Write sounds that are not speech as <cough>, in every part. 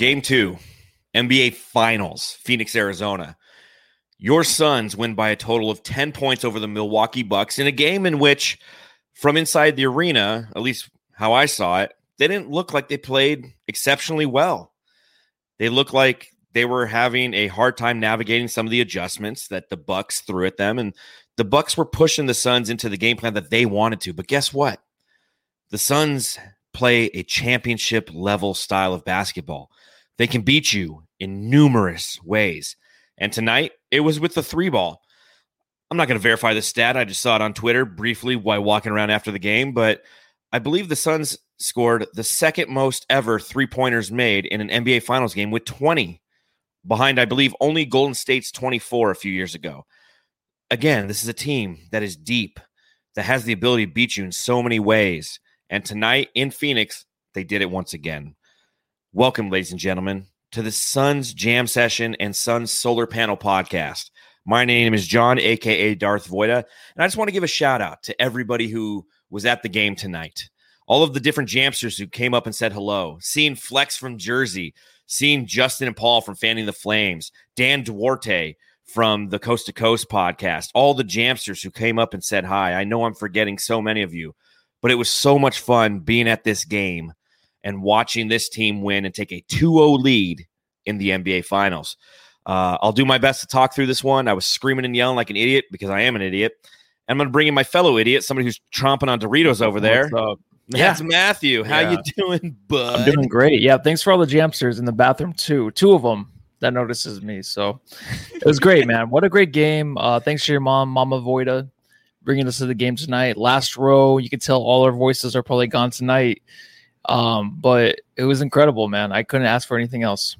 Game two, NBA Finals, Phoenix, Arizona. Your Suns win by a total of 10 points over the Milwaukee Bucks in a game in which, from inside the arena, at least how I saw it, they didn't look like they played exceptionally well. They looked like they were having a hard time navigating some of the adjustments that the Bucks threw at them. And the Bucks were pushing the Suns into the game plan that they wanted to. But guess what? The Suns play a championship level style of basketball. They can beat you in numerous ways. And tonight, it was with the three ball. I'm not going to verify the stat. I just saw it on Twitter briefly while walking around after the game, but I believe the Suns scored the second most ever three pointers made in an NBA Finals game with 20, behind, I believe, only Golden State's 24 a few years ago. Again, this is a team that is deep, that has the ability to beat you in so many ways. And tonight in Phoenix, they did it once again. Welcome, ladies and gentlemen, to the Suns Jam Session and Suns Solar Panel Podcast. My name is John, aka Darth Voida, and I just want to give a shout out to everybody who was at the game tonight. All of the different Jamsters who came up and said hello, seeing Flex from Jersey, seeing Justin and Paul from Fanning the Flames, Dan Duarte from the Coast to Coast podcast, all the Jamsters who came up and said hi. I know I'm forgetting so many of you, but it was so much fun being at this game and watching this team win and take a 2-0 lead in the NBA Finals. Uh, I'll do my best to talk through this one. I was screaming and yelling like an idiot because I am an idiot. And I'm going to bring in my fellow idiot, somebody who's tromping on Doritos over there. Yeah. That's Matthew. How Yeah. you doing, bud? I'm doing great. Yeah, thanks for all the jamsters in the bathroom too. Two of them that notices me. So it was great, man. What a great game. Uh, thanks to your mom, Mama Voida, bringing us to the game tonight. Last row, you can tell all our voices are probably gone tonight. Um, but it was incredible, man. I couldn't ask for anything else.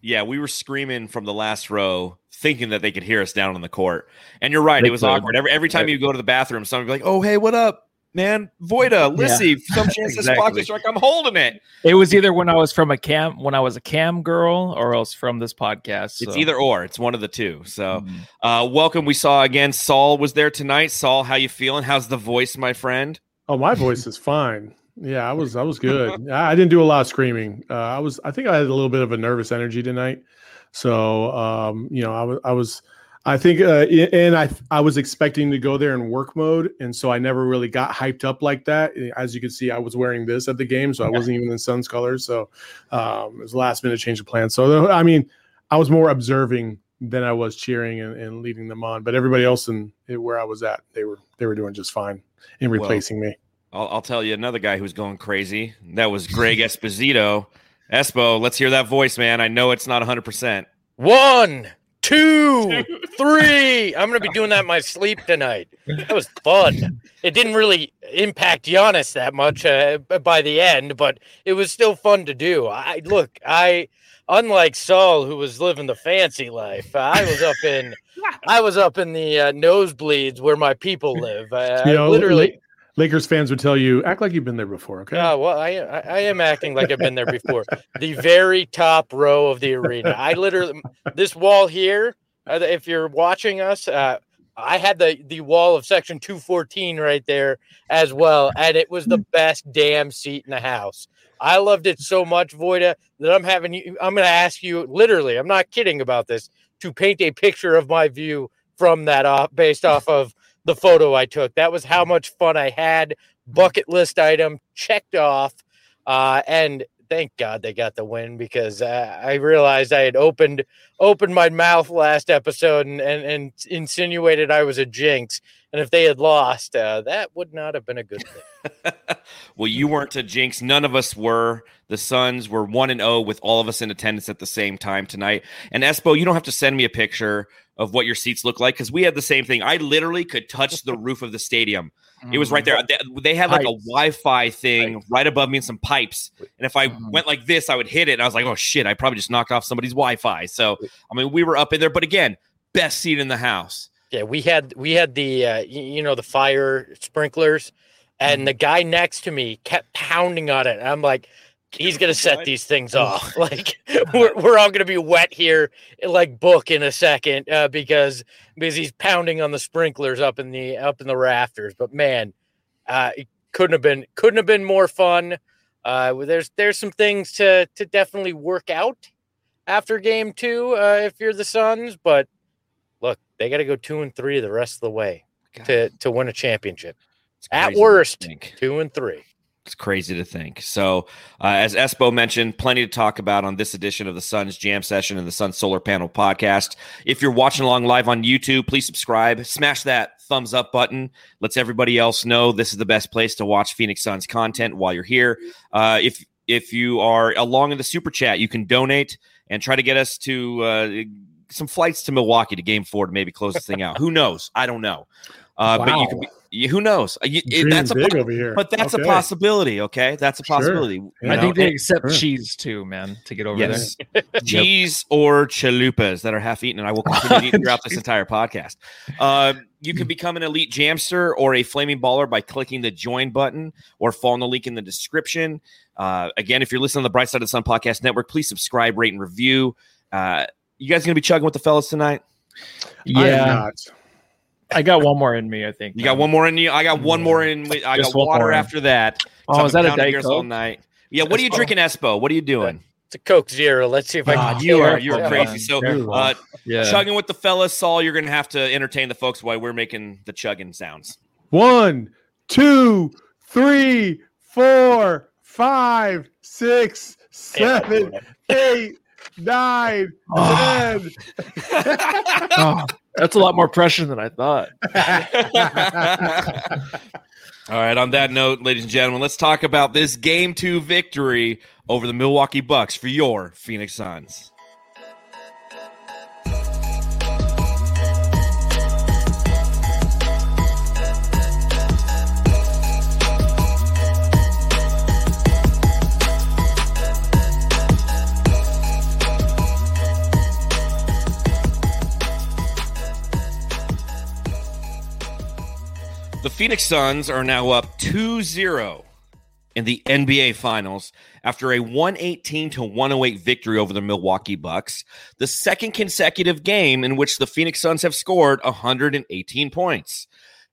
Yeah, we were screaming from the last row, thinking that they could hear us down on the court. And you're right, They it was could. awkward. Every every time Right. you go to the bathroom, someone would be like, "Oh, hey, what up, man? Voida, Lissy, <laughs> some chance this Exactly. podcast strike. I'm holding it." It was either when I was from a cam when I was a cam girl or else from this podcast. It's either or. It's one of the two. So, Mhm. uh, welcome. We saw again. Saul was there tonight. Saul, how you feeling? How's the voice, my friend? Oh, my voice is fine. Yeah, I was I was good. I didn't do a lot of screaming. Uh, I was I think I had a little bit of a nervous energy tonight. So um, you know, I was I was I think uh, and I I was expecting to go there in work mode, and so I never really got hyped up like that. As you can see, I was wearing this at the game, so I wasn't even in Suns colors. So um, it was last minute change of plans. So I mean, I was more observing than I was cheering and, and leading them on. But everybody else in where I was at, they were they were doing just fine in Well, replacing me. I'll, I'll tell you another guy who's going crazy. That was Greg <laughs> Esposito. Espo, let's hear that voice, man. I know it's not 100. percent One, two, <laughs> three. I'm going to be doing that in my sleep tonight. That was fun. It didn't really impact Giannis that much uh, by the end, but it was still fun to do. I look, I unlike Saul, who was living the fancy life, I was up in, <laughs> I was up in the uh, nosebleeds where my people live. Uh, You I know, literally. Lakers fans would tell you, act like you've been there before. Okay. Yeah, well, I, I I am acting like I've been there before. the very top row of the arena. I literally this wall here. uh, If you're watching us, uh, I had the the wall of section 214 right there as well, and it was the best damn seat in the house. I loved it so much, Voida, that I'm having you. I'm going to ask you, literally, I'm not kidding about this, to paint a picture of my view from that off, based off of the photo I took. That was how much fun I had. Bucket list item checked off, uh, and thank God they got the win because uh, I realized I had opened opened my mouth last episode and, and, and insinuated I was a jinx. And if they had lost, uh, that would not have been a good thing. <laughs> well, you weren't a jinx. None of us were. The Suns were 1 and 0 with all of us in attendance at the same time tonight. And Espo, you don't have to send me a picture of what your seats look like because we had the same thing. I literally could touch the roof of the stadium. It was right there. They, they had like a Wi-Fi thing right above me and some pipes. And if I Mhm. went like this, I would hit it. And I was like, oh shit, I probably just knocked off somebody's Wi-Fi. So I mean, we were up in there. But again, best seat in the house. Yeah, we had we had the uh, you know the fire sprinklers, and the guy next to me kept pounding on it. I'm like, he's gonna set these things off. <laughs> Like <laughs> we're we're all gonna be wet here, like book in a second, uh, because because he's pounding on the sprinklers up in the up in the rafters. But man, uh, it couldn't have been couldn't have been more fun. Uh, there's there's some things to to definitely work out after game two uh, if you're the Suns, but look, they got to go two and three the rest of the way God, to to win a championship. At worst, two and three. It's crazy to think. So, uh, as Espo mentioned, plenty to talk about on this edition of the Suns Jam Session and the Suns Solar Panel Podcast. If you're watching along live on YouTube, please subscribe, smash that thumbs up button. Lets everybody else know this is the best place to watch Phoenix Suns content while you're here. Uh, if if you are along in the super chat, you can donate and try to get us to uh, some flights to Milwaukee to Game Four to maybe close this thing out. Who knows? I don't know. Uh, But you can be, you- who knows? You- it- that's a big over here. but that's Okay. a possibility, okay? That's a Sure. possibility. you Yeah. I think know? they accept Sure. cheese too, man, to get over yes, <laughs> cheese or chalupas that are half eaten, and I will continue to eat <laughs> throughout this entire podcast. Uh, you can become an elite jamster or a flaming baller by clicking the join button or following the link in the description. Uh, again, if you're listening on the Bright Side of the Sun podcast network, please subscribe, rate, and review. Uh, you guys gonna be chugging with the fellas tonight? there. I am Yeah, not. I got one more in me. I think You got one more in you. I got one more in. I Just got one water after that. Oh, So is that a down Diet beers all Coke? night? Yeah. What are you drinking, Espo? What are you doing? It's a Coke Zero. Let's see if I can. you are you're crazy. So Careful. uh, Yeah. chugging with the fellas, Saul, you're gonna have to entertain the folks while we're making the chugging sounds. One, two, three, four, five, six, seven, eight, nine, Oh. ten. Oh, that's a lot more pressure than I thought. <laughs> All right. On that note, ladies and gentlemen, let's talk about this game two victory over the Milwaukee Bucks for your Phoenix Suns. The Phoenix Suns are now up 2 0 in the NBA Finals after a 118 to 108 victory over the Milwaukee Bucks, the second consecutive game in which the Phoenix Suns have scored 118 points.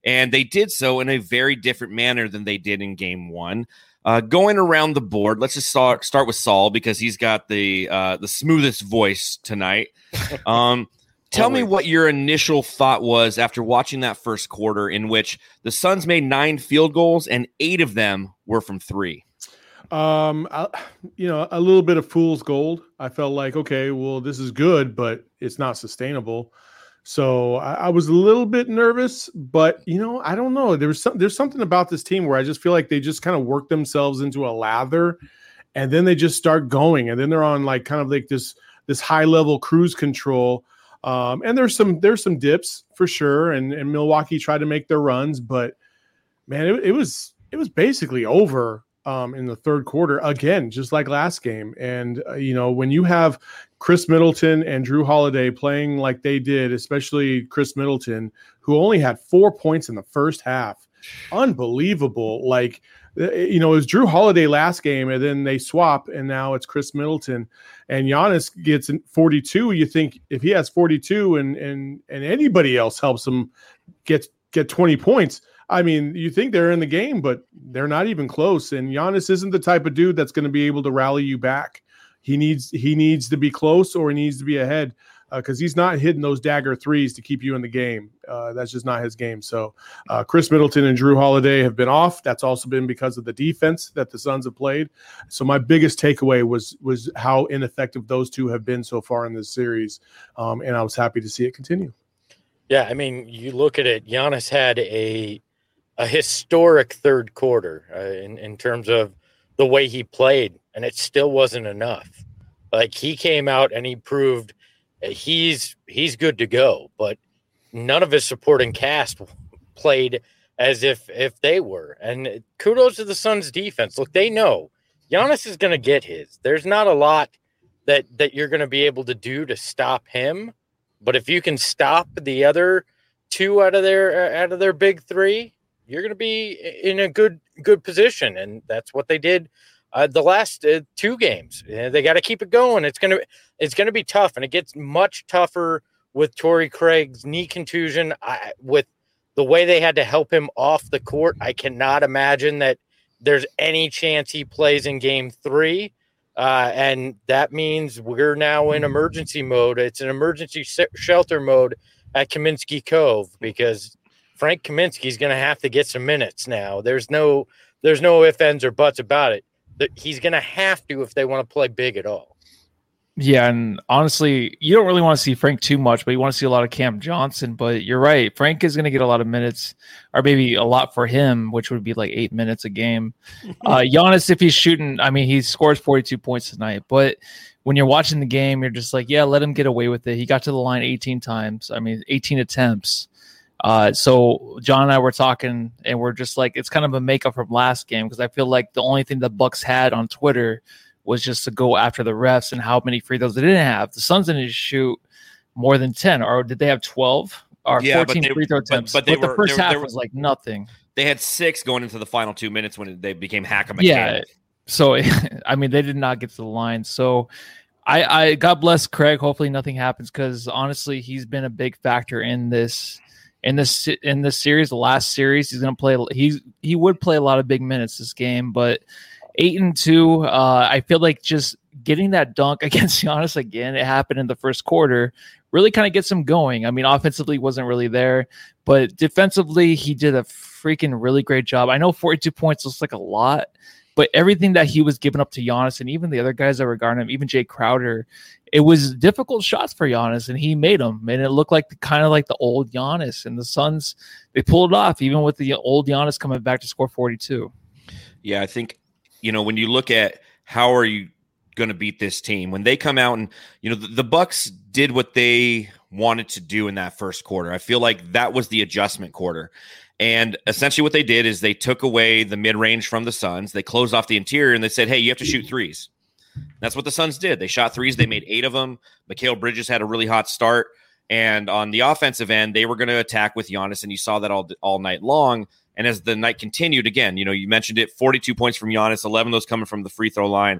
And they did so in a very different manner than they did in game one. Uh, going around the board, let's just start, start with Saul because he's got the uh, the smoothest voice tonight. <laughs> Um, Tell me what your initial thought was after watching that first quarter, in which the Suns made nine field goals and eight of them were from three. Um, I, you know, a little bit of fool's gold. I felt like, okay, well, this is good, but it's not sustainable. So I, I was a little bit nervous, but you know, I don't know. There's some, there's something about this team where I just feel like they just kind of work themselves into a lather, and then they just start going, and then they're on like kind of like this this high level cruise control. Um, and there's some there's some dips for sure, and and Milwaukee tried to make their runs, but man, it, it was it was basically over um, in the third quarter again, just like last game. And uh, you know, when you have Khris Middleton and Jrue Holiday playing like they did, especially Khris Middleton, who only had four points in the first half, unbelievable. Like you know, it was Jrue Holiday last game, and then they swap, and now it's Khris Middleton, and Giannis gets 42. You think if he has 42, and and and anybody else helps him get get 20 points, I mean, you think they're in the game, but they're not even close. And Giannis isn't the type of dude that's going to be able to rally you back. He needs he needs to be close or he needs to be ahead because uh, he's not hitting those dagger threes to keep you in the game. Uh, that's just not his game. So uh, Khris Middleton and Jrue Holiday have been off. That's also been because of the defense that the Suns have played. So my biggest takeaway was was how ineffective those two have been so far in this series, um, and I was happy to see it continue. Yeah, I mean, you look at it. Giannis had a a historic third quarter uh, in in terms of the way he played, and it still wasn't enough. Like he came out and he proved he's he's good to go, but none of his supporting cast played as if if they were. And kudos to the Suns defense. Look, they know Giannis is going to get his. There's not a lot that that you're going to be able to do to stop him, but if you can stop the other two out of their out of their big 3, you're going to be in a good good position and that's what they did uh, the last uh, two games. They got to keep it going. It's gonna it's gonna be tough, and it gets much tougher with Torrey Craig's knee contusion. I, with the way they had to help him off the court, I cannot imagine that there's any chance he plays in Game Three. Uh, and that means we're now in emergency mode. It's an emergency sh- shelter mode at Kaminsky Cove because Frank Kaminsky is going to have to get some minutes now. There's no there's no ifs, ands, or buts about it he's going to have to if they want to play big at all. Yeah, and honestly, you don't really want to see Frank too much, but you want to see a lot of Cam Johnson. But you're right, Frank is going to get a lot of minutes, or maybe a lot for him, which would be like eight minutes a game. <laughs> uh, Giannis, if he's shooting, I mean, he scores 42 points tonight, but when you're watching the game, you're just like, yeah, let him get away with it. He got to the line 18 times. I mean, 18 attempts. Uh, so John and I were talking, and we're just like, it's kind of a makeup from last game because I feel like the only thing the Bucks had on Twitter was just to go after the refs and how many free throws they didn't have. The Suns didn't shoot more than ten, or did they have twelve or yeah, fourteen they, free throw attempts? But, but, but were, the first half was like nothing. They had six going into the final two minutes when they became hack Yeah. So <laughs> I mean, they did not get to the line. So. I, I God bless Craig. Hopefully nothing happens because honestly, he's been a big factor in this in this in this series, the last series, he's going to play. He's he would play a lot of big minutes this game, but eight and two. Uh, I feel like just getting that dunk <laughs> against Giannis again. It happened in the first quarter. Really kind of gets him going. I mean, offensively wasn't really there, but defensively he did a freaking really great job. I know 42 points looks like a lot, but everything that he was giving up to Giannis and even the other guys that were guarding him, even Jae Crowder, it was difficult shots for Giannis, and he made them. And it looked like kind of like the old Giannis. And the Suns, they pulled it off, even with the old Giannis coming back to score 42. Yeah, I think, you know, when you look at how are you going to beat this team, when they come out and, you know, the, the Bucks did what they wanted to do in that first quarter. I feel like that was the adjustment quarter. And essentially, what they did is they took away the mid range from the Suns. They closed off the interior and they said, hey, you have to shoot threes. That's what the Suns did. They shot threes. They made eight of them. Mikal Bridges had a really hot start. And on the offensive end, they were going to attack with Giannis, and you saw that all all night long. And as the night continued, again, you know, you mentioned it 42 points from Giannis, 11 those coming from the free throw line.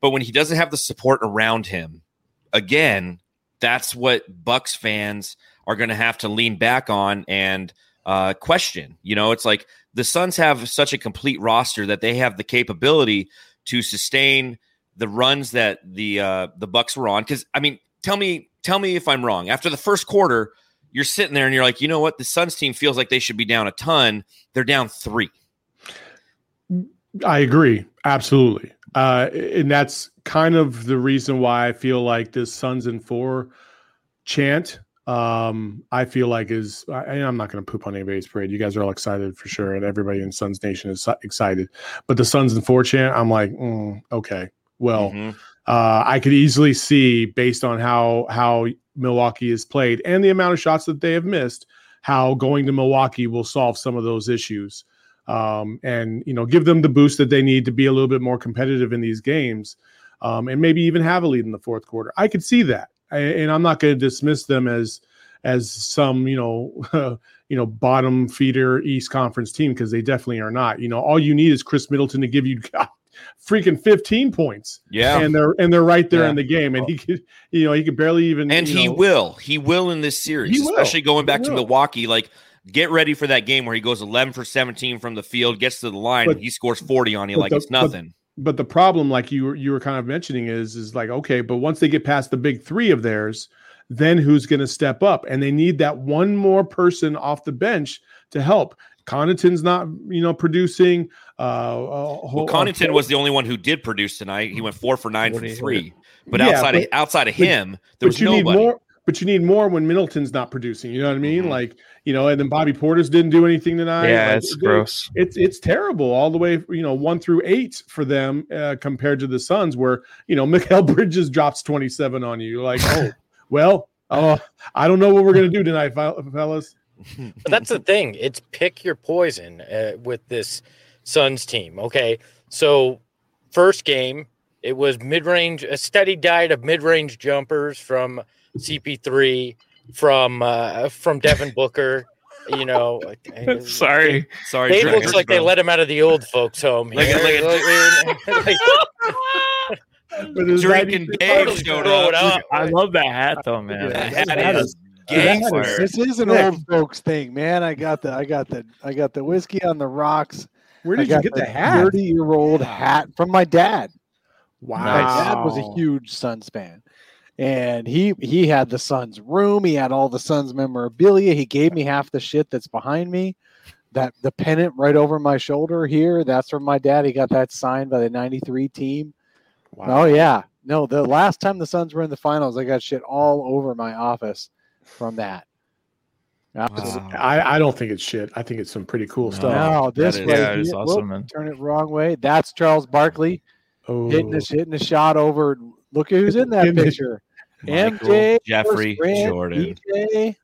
But when he doesn't have the support around him, again, that's what Bucks fans are going to have to lean back on and uh, question. You know, it's like the Suns have such a complete roster that they have the capability to sustain the runs that the uh, the Bucks were on. Because I mean, tell me, tell me if I'm wrong. After the first quarter, you're sitting there and you're like, you know what? The Suns team feels like they should be down a ton. They're down three. I agree, absolutely, uh, and that's kind of the reason why I feel like this Suns and four chant um, I feel like is I, am not going to poop on anybody's parade. You guys are all excited for sure, and everybody in Suns Nation is excited. But the Suns and four chant, I'm like, mm, okay, well, mm-hmm. uh, I could easily see based on how how Milwaukee is played and the amount of shots that they have missed, how going to Milwaukee will solve some of those issues, um, and you know give them the boost that they need to be a little bit more competitive in these games, um, and maybe even have a lead in the fourth quarter. I could see that and I'm not going to dismiss them as as some you know <laughs> you know bottom feeder East Conference team because they definitely are not. You know, all you need is Khris Middleton to give you <laughs> freaking 15 points. Yeah. and they're and they're right there Yeah. in the game, and he could you know he could barely even and he know- will. He will in this series, especially going back to. Milwaukee. Like, get ready for that game where he goes 11 for 17 from the field, gets to the line, But- and he scores 40 on you like the- it's nothing. but the problem like you were you were kind of mentioning is is like okay but once they get past the big three of theirs then who's going to step up and they need that one more person off the bench to help Connaughton's not you know producing uh, uh Well, Connaughton was the only one who did produce tonight. He went four for nine What from three. But Yeah, outside of outside of but- him, there was but you nobody. need more but you need more when Middleton's not producing you know what I mean Mhm. like you know and then Bobby Portis didn't do anything tonight Yeah, Like, it's it- gross. it's it's terrible all the way you know one through eight for them uh, compared to the Suns where you know <laughs> Mikal Bridges drops 27 on you like oh <laughs> well oh I don't know what we're gonna do tonight fellas But that's the thing. It's pick your poison uh, with this Suns team. Okay. So, first game, it was mid range, a steady diet of mid range jumpers from CP3, from uh, from Devin Booker. You know, <laughs> Sorry. Sorry, Dave Drake, looks like they let him out of the old folks' home. Look at- here. Like, <laughs> <laughs> But it's Drake 90 and Dave showed up. up. I love that hat though, man. That Yeah, hat that is is- that is- This is an Nick. old folks thing, man. I got the I got the I got the whiskey on the rocks. where I did you got get the hat 30 year old hat from my dad. wow My dad was a huge Suns fan. And he he had the Suns room. He had all the Suns memorabilia. He gave me half the shit that's behind me. That the pennant right over my shoulder here. That's from my dad. He got that signed by the '93 team. wow. Oh yeah, no. The last time the Suns were in the finals, I got shit all over my office from that. Absolutely. I, I don't think it's shit I think it's some pretty cool No. stuff Now this is- right Yeah, here- awesome, whoop, turn it wrong way. That's Charles Barkley oh hitting a hitting a shot over. Look at who's in that In picture. <laughs> Michael, MJ, Jeffrey, Grant, Jordan. DJ.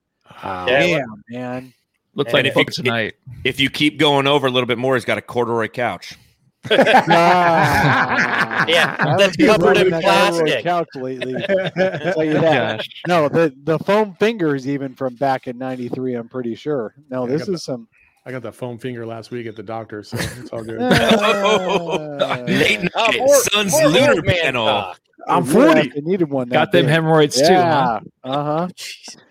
wow. Yeah. Damn, man. Looked And like if you- tonight. If you keep going over a little bit more, he's got a corduroy couch. <laughs> Ah, Yeah, that's covered in that plastic. Couch lately. <laughs> Tell you that. Gosh. No, the the foam fingers even from back in '93. I'm pretty sure. No, this got is some. I got the foam finger last week at the doctor so it's all good Uh, <laughs> Late night, Uh, more- Sun's more lunar old man panel. talk. I'm 40 have to needed one. Got them big. hemorrhoids too, huh? Uh huh.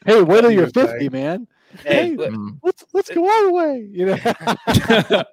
Hey, wait till you're Okay. 50, man. Hey, Hey, let's let's go all the way. You know. <laughs>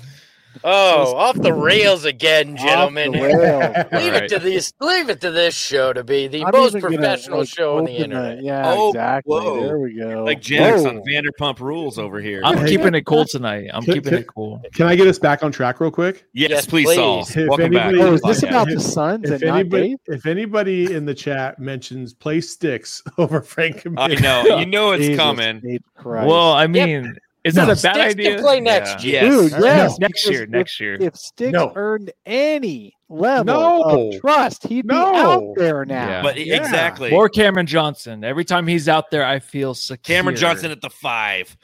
<laughs> oh, off the rails again, gentlemen. Off the rails. <laughs> Leave Alright. it to this. Leave it to this show to be the I'm most even gonna, professional like, show on the open internet. yeah, Oh, exactly. whoa. There we go. Like Jax on Whoa. Vanderpump Rules over here. I'm Hey. keeping it cool tonight. I'm Can- keeping can- it cool. can I get us back on track real quick yes, Yes, please, please. Saul. If Welcome back. Oh, is this about the Suns if and anybody Dave? if anybody in the chat mentions play sticks <laughs> over Frank I know. You know it's Jesus coming. Christ. Well, I mean, is that a bad Sticks can idea? play next year. Dude, Yes. yes, Next year. Next year. If, if Sticks No. earned any level No. of trust, he'd No. be out there now. Yeah. But Yeah. exactly. Or Cameron Johnson. Every time he's out there, I feel secure. Cameron Johnson at the five.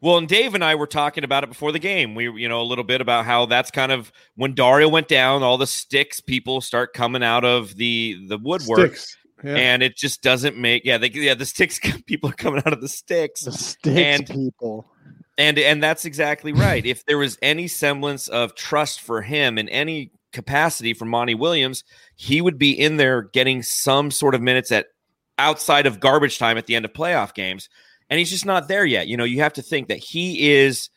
Well, and Dave and I were talking about it before the game. We, you know, a little bit about how that's kind of when Dario went down, all the sticks people start coming out of the the woodwork, sticks. Yeah. and it just doesn't make. Yeah, they, yeah, the sticks <laughs> people are coming out of the sticks, the Sticks And- people. And and that's exactly right. if there was any semblance of trust for him in any capacity from Monty Williams, he would be in there getting some sort of minutes at outside of garbage time at the end of playoff games. And he's just not there yet. You know, you have to think that he is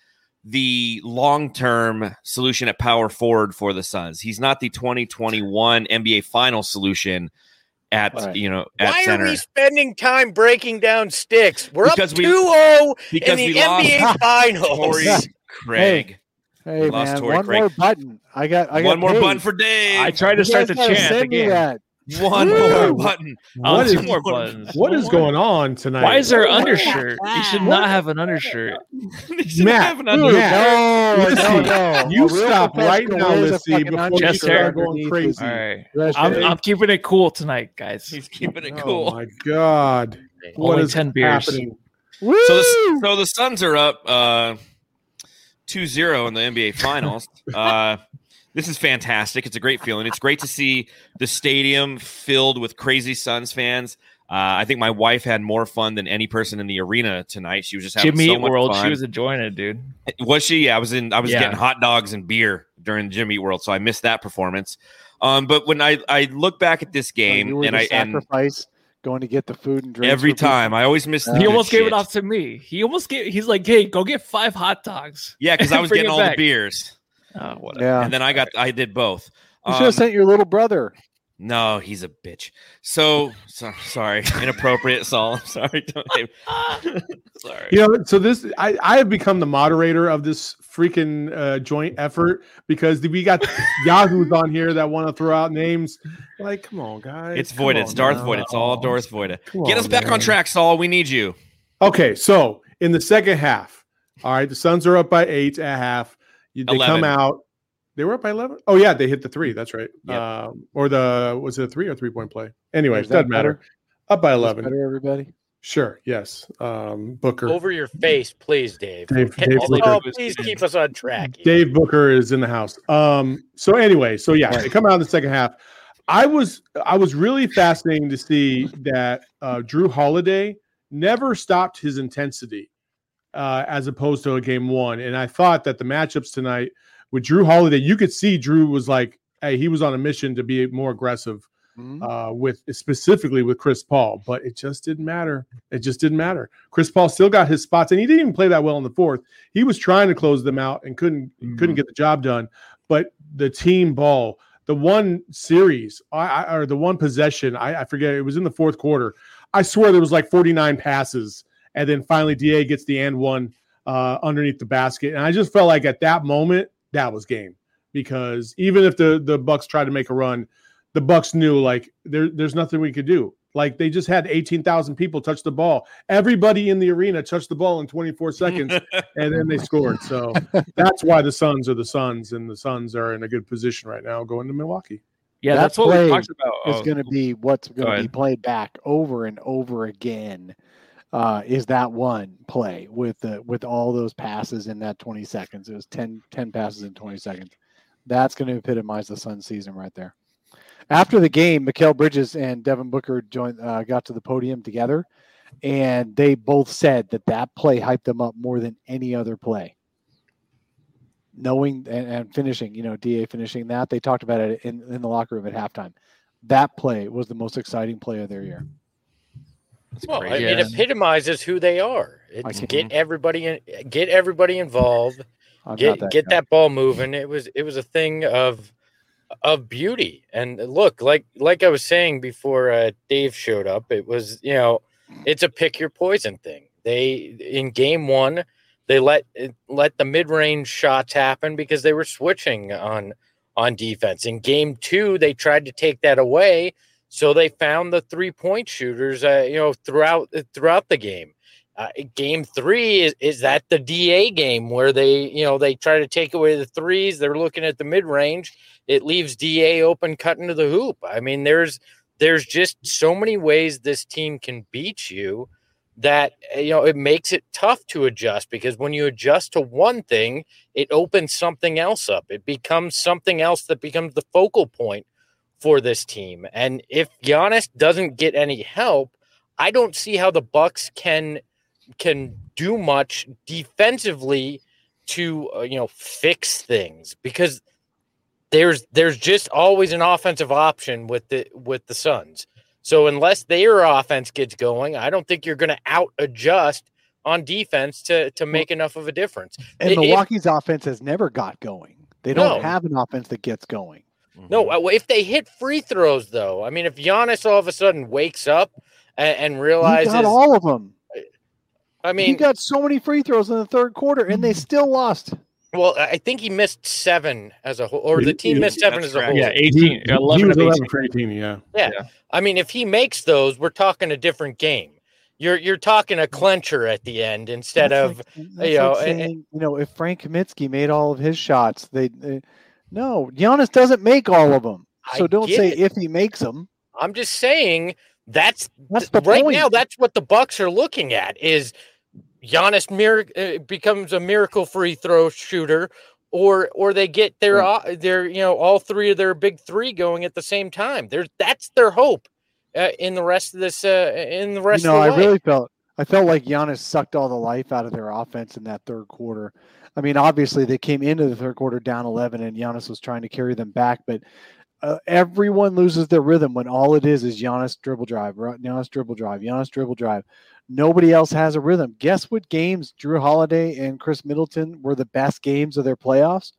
the long-term solution at power forward for the Suns. He's not the 2021 NBA final solution at, Right. you know, at Why center. are we spending time breaking down sticks? We're Because up we- 2-0 in because the we lost NBA Finals. Torrey Craig. Hey Lost man, Torrey one Craig. more button. I got. I got One more paid. button for Dave. I tried to You start the chant send me again. That. One Woo! more button. I'll What do is- more buttons. What is going on tonight? Why is there an undershirt? You should not have an undershirt. <laughs> <laughs> Matt, have an dude, under- Matt, No, Lissy, no, no. you stop right now, wears a Lissy, before you Chest hair. start going crazy. his All right. I'm. I'm keeping it cool tonight, guys. He's keeping it Oh cool. my god! What Only is 10 beers. happening? Woo! So the, so the Suns are up uh 2-0 in the NBA Finals. <laughs> uh, this is fantastic. It's a great feeling. It's great to see the stadium filled with crazy Suns fans. Uh, I think my wife had more fun than any person in the arena tonight. She was just having Jimmy so Eat much World, fun. she was enjoying it, dude. Was she? Yeah, I was in. I was Yeah. getting hot dogs and beer during the Jim Eat World, so I missed that performance. Um, but when I I look back at this game you were and the I and sacrifice going to get the food and drink every for people? time I always miss. Uh, the He good almost gave it off to me. He almost gave. He's like, "Hey, go get five hot dogs." Yeah, because I <laughs> was getting it all the beers, Oh, whatever. Yeah. and then I got I did both. You should have Um, sent your little brother. no, he's a bitch. So, so sorry, inappropriate, Saul. I'm sorry. <laughs> Don't- <laughs> sorry. You know, so this I, I have become the moderator of this freaking uh, joint effort because we got Yahoos on here that want to throw out names. Like, come on, guys. It's come Void. It's Darth now. Void. It's all Darth Void. Come Get on, us back on track, Saul. We need you. Okay, so in the second half, all right, the Suns are up by eight at half. You, they 11. come out. They were up by eleven. Oh yeah, they hit the three. That's right. Yep. Um, or the was it a three or three point play? Anyways, Is that doesn't matter. better? Up by eleven. Better, everybody. Sure. Yes. Um, Booker. Over your face, please, Dave. Dave- Dave oh, please keep us on track. here. Dave Booker is in the house. Um, so anyway, so yeah, they come out in the second half. I was I was really fascinating to see that uh, Jrue Holiday never stopped his intensity uh, as opposed to a game one, and I thought that the matchups tonight with Jrue Holiday, you could see Jrue was like, hey, he was on a mission to be more aggressive Mhm. uh, with specifically with Chris Paul, but it just didn't matter. It just didn't matter. Chris Paul still got his spots, and he didn't even play that well in the fourth. He was trying to close them out and couldn't couldn't get the job done. But the team ball, the one series, I, I, or the one possession, I, I forget. It was in the fourth quarter. I swear there was like forty nine passes, and then finally Da gets the and one uh, underneath the basket, and I just felt like at that moment that was game because even if the the Bucks tried to make a run, the Bucks knew like there there's nothing we could do. Like they just had 18,000 people touch the ball. Everybody in the arena touched the ball in 24 seconds <laughs> and then they scored. So that's why the Suns are the Suns and the Suns are in a good position right now going to Milwaukee. Yeah, That that's what we talked about. It's Oh, going to be what's going to be played back over and over again. Uh, is that one play with the with all those passes in that 20 seconds? It was 10, 10 passes in 20 seconds. That's going to epitomize the Sun season right there. After the game, Mikal Bridges and Devin Booker joined, uh, got to the podium together, and they both said that that play hyped them up more than any other play. Knowing and, and finishing, you know, Da finishing that, they talked about it in, in the locker room at halftime. That play was the most exciting play of their year. Well, great. I- it Yeah. epitomizes who they are. It's get mm-hmm. everybody in, get everybody involved. I'm get that get guy. that ball moving. It was it was a thing of of beauty. And uh, look, like like I was saying before uh, Dave showed up, it was you know it's a pick your poison thing. They in game one they let uh, let the mid range shots happen because they were switching on on defense. In game two, they tried to take that away, so they found the three point shooters. Uh, you know throughout throughout the game. Uh, game three is, is that the DA game where they, you know, they try to take away the threes. They're looking at the mid range. It leaves DA open, cutting to the hoop. I mean, there's there's just so many ways this team can beat you that uh, you know it makes it tough to adjust because when you adjust to one thing, it opens something else up. It becomes something else that becomes the focal point for this team. And if Giannis doesn't get any help, I don't see how the Bucks can can do much defensively to uh, you know fix things because there's there's just always an offensive option with the with the Suns. So unless their offense gets going, I don't think you're going to out adjust on defense to to make enough of a difference. And Milwaukee's offense has never got going. They don't No. have an offense that gets going. No, uh, if they hit free throws though, I mean, if Giannis all of a sudden wakes up and, and He realizes, got all of them. I mean, he got so many free throws in the third quarter, and they still lost. well, I think he missed seven as a whole, or the team Yeah, missed seven that's as a correct. whole. yeah, 18, he 11 was of 11 18. for 18, yeah. I mean, if he makes those, we're talking a different game. You're you're talking a clencher at the end instead That's of like, you know, like and- you know, if Frank Kaminsky made all of his shots, they, they no, Giannis doesn't make all of them. So I don't say it. if he makes them. I'm just saying that's That's the right point. now. That's what the Bucks are looking at is Giannis mir- uh, becomes a miracle free throw shooter, or or they get their uh, their you know all three of their big three going at the same time. There's that's their hope uh, in the rest of this uh, in the rest you know, I way. really felt I felt like Giannis sucked all the life out of their offense in that third quarter. I mean, obviously they came into the third quarter down 11, and Giannis was trying to carry them back, but uh, everyone loses their rhythm when all it is is Giannis dribble drive? Giannis dribble drive, Giannis dribble drive. Nobody else has a rhythm. Guess what games Jrue Holiday and Khris Middleton were the best games of their playoffs?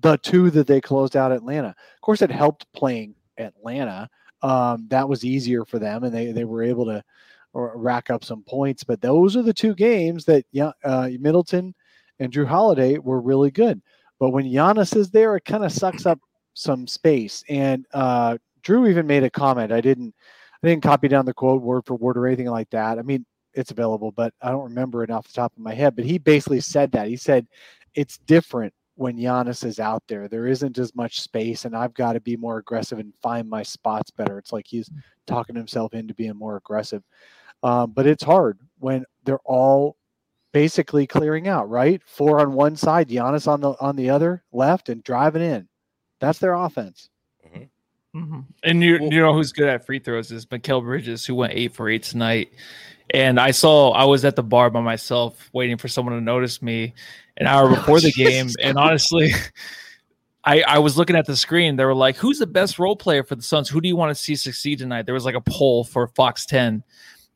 The two that they closed out Atlanta. Of course, it helped playing Atlanta. Um, that was easier for them, and they they were able to rack up some points. But those are the two games that yeah, uh, Middleton and Jrue Holiday were really good. But when Giannis is there, it kind of sucks up some space. And uh, Jrue even made a comment. I didn't I didn't copy down the quote word for word or anything like that. I mean, it's available, but I don't remember it off the top of my head. But he basically said that. He said it's different when Giannis is out there. There isn't as much space, and I've got to be more aggressive and find my spots better. It's like he's talking himself into being more aggressive. Um, but it's hard when they're all basically clearing out, right? Four on one side, Giannis on the on the other left, and driving in. That's their offense. Mm-hmm. And you Well- you know who's good at free throws is Mikal Bridges, who went eight for eight tonight. And I saw I was at the bar by myself waiting for someone to notice me an hour <laughs> before the game. And honestly, I, I was looking at the screen. They were like, "Who's the best role player for the Suns? Who do you want to see succeed tonight?" There was like a poll for Fox 10,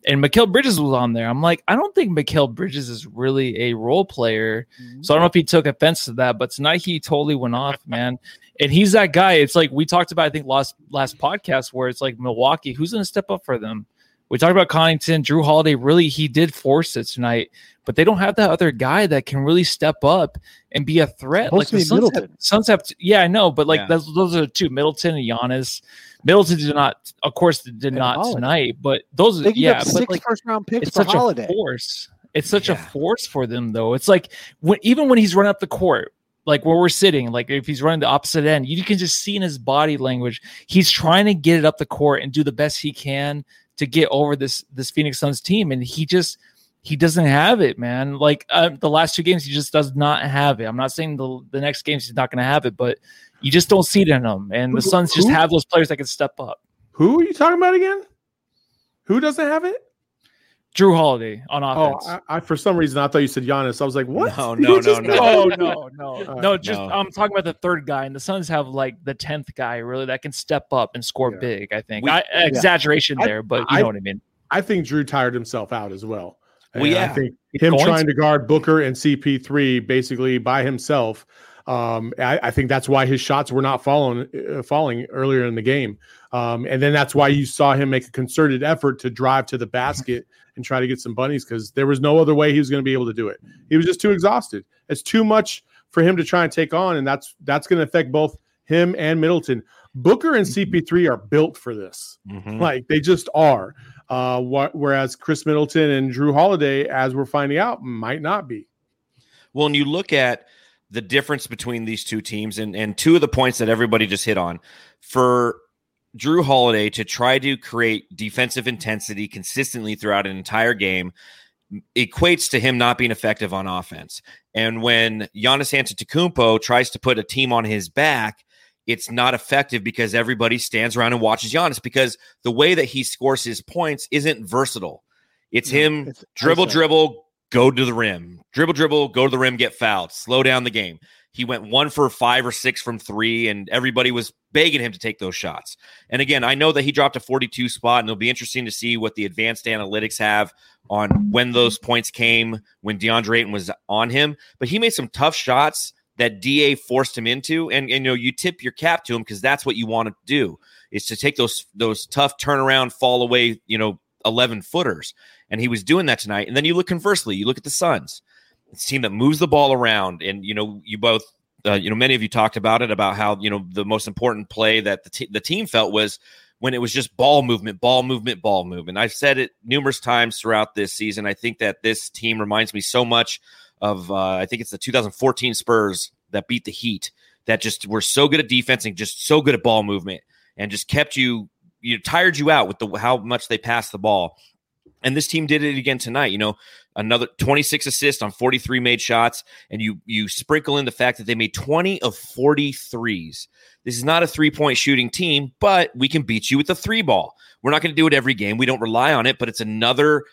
and Mikal Bridges was on there. I'm like, I don't think Mikal Bridges is really a role player. So I don't know if he took offense to that, but tonight he totally went off, man. And he's that guy. It's like we talked about, I think last last podcast, where it's like Milwaukee, who's going to step up for them? We talked about Connaughton, Jrue Holiday. Really, he did force it tonight, but they don't have that other guy that can really step up and be a threat. Supposed like the Suns have, Middleton. Suns have, yeah, I know, but like Yeah. those, those are the two, Middleton and Giannis. Middleton did not, of course, did And not Holiday. tonight, but those, They yeah, six like first round picks it's for such Holiday. a force. It's such a force for them, though. It's like when even when he's running up the court, like where we're sitting, like if he's running the opposite end, you can just see in his body language he's trying to get it up the court and do the best he can to get over this this Phoenix Suns team, and he just he doesn't have it, man. Like uh, the last two games, he just does not have it. I'm not saying the the next games he's not going to have it, but you just don't see it in him. And the Who- Suns just have those players that can step up. Who are you talking about again? Who doesn't have it? Jrue Holiday on Oh, offense. I, I for some reason I thought you said Giannis. I was like, what? No, <laughs> You no, just- no, <laughs> no, no, no, Uh, no. Just no. I'm talking about the third guy, and the Suns have like the tenth guy really that can step up and score Yeah. big. I think We- I, exaggeration I- there, but you I- know what I mean. I think Jrue tired himself out as well. Well, yeah. I think him trying to. to guard Booker and CP3 basically by himself. Um, I, I think that's why his shots were not falling uh, falling earlier in the game. Um, and then that's why you saw him make a concerted effort to drive to the basket and try to get some bunnies because there was no other way he was going to be able to do it. He was just too exhausted. It's too much for him to try and take on, and that's that's going to affect both him and Middleton. Booker and CP3 are built for this. Mhm. Like they just are. Uh, wh- whereas Khris Middleton and Jrue Holiday, as we're finding out, might not be. Well, and you look at the difference between these two teams, and and two of the points that everybody just hit on for Jrue Holiday to try to create defensive intensity consistently throughout an entire game equates to him not being effective on offense. And when Giannis Antetokounmpo tries to put a team on his back, it's not effective because everybody stands around and watches Giannis because the way that he scores his points isn't versatile. It's him it's dribble, dribble, go to the rim, dribble, dribble, go to the rim, get fouled, slow down the game. He went one for five or six from three, and everybody was begging him to take those shots. And again, I know that he dropped a 42 spot, and it'll be interesting to see what the advanced analytics have on when those points came when DeAndre Ayton was on him. But he made some tough shots that DA forced him into, and, and you know you tip your cap to him because that's what you want to do is to take those those tough turnaround, fall away, you know, 11 footers. And he was doing that tonight. And then you look conversely, you look at the Suns, it's a team that moves the ball around. And, you know, you both, uh, you know, many of you talked about it, about how, you know, the most important play that the, te- the team felt was when it was just ball movement, ball movement, ball movement. I've said it numerous times throughout this season. I think that this team reminds me so much of, uh, I think it's the 2014 Spurs that beat the Heat that just were so good at defense and just so good at ball movement and just kept you, you tired you out with the how much they passed the ball. And this team did it again tonight. You know, another 26 assists on 43 made shots, and you you sprinkle in the fact that they made 20 of 43s. This is not a three point shooting team, but we can beat you with the three ball. We're not going to do it every game. We don't rely on it, but it's another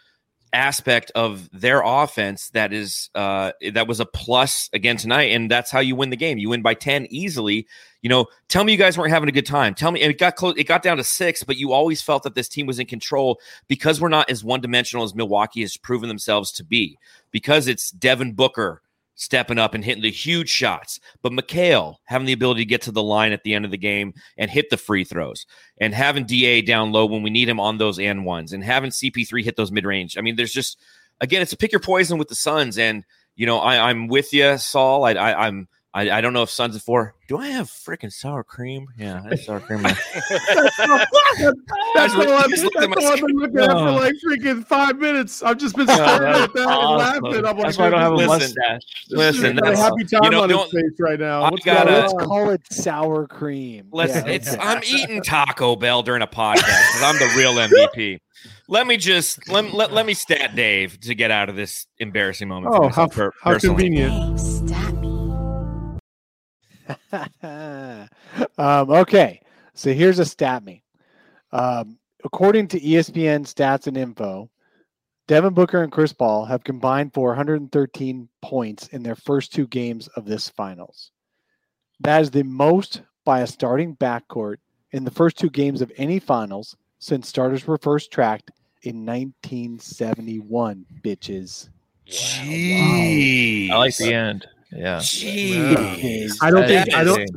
aspect of their offense that is uh that was a plus again tonight and that's how you win the game. You win by 10 easily. You know tell me you guys weren't having a good time. Tell me it got close it got down to six but you always felt that this team was in control because we're not as one-dimensional as milwaukee has proven themselves to be because it's devin booker stepping up and hitting the huge shots. But Mikal having the ability to get to the line at the end of the game and hit the free throws, and having DA down low when we need him on those and ones, and having CP3 hit those mid range. I mean, there's just again, it's a pick your poison with the Suns, and you know, I, I'm with you, Saul. I, I, I'm I, I don't know if Suns is Four. Do I have freaking sour cream? Yeah, I have sour cream. <laughs> <laughs> That's all I've, that's all I've been looking at for like freaking five minutes. I've just been staring at that awesome. and laughing. I'm like, That's why I don't have a Listen, mustache. listen, got a that's- happy time you know, on the his face right now. I What's gotta- going Let's call it sour cream. Let's. Yeah, it's. okay. I'm eating Taco Bell during a podcast because I'm the real MVP. Let me just let, let let me stat Dave to get out of this embarrassing moment. Oh, how, per- how convenient. Stat <laughs> me. um, okay, so here's a stat me. Um, according to ESPN stats and info, Devin Booker and Chris Paul have combined for 113 points in their first two games of this finals. That is the most by a starting backcourt in the first two games of any finals since starters were first tracked in 1971, bitches. Jeez. I like the end. Yeah. Jeez. I don't That think I don't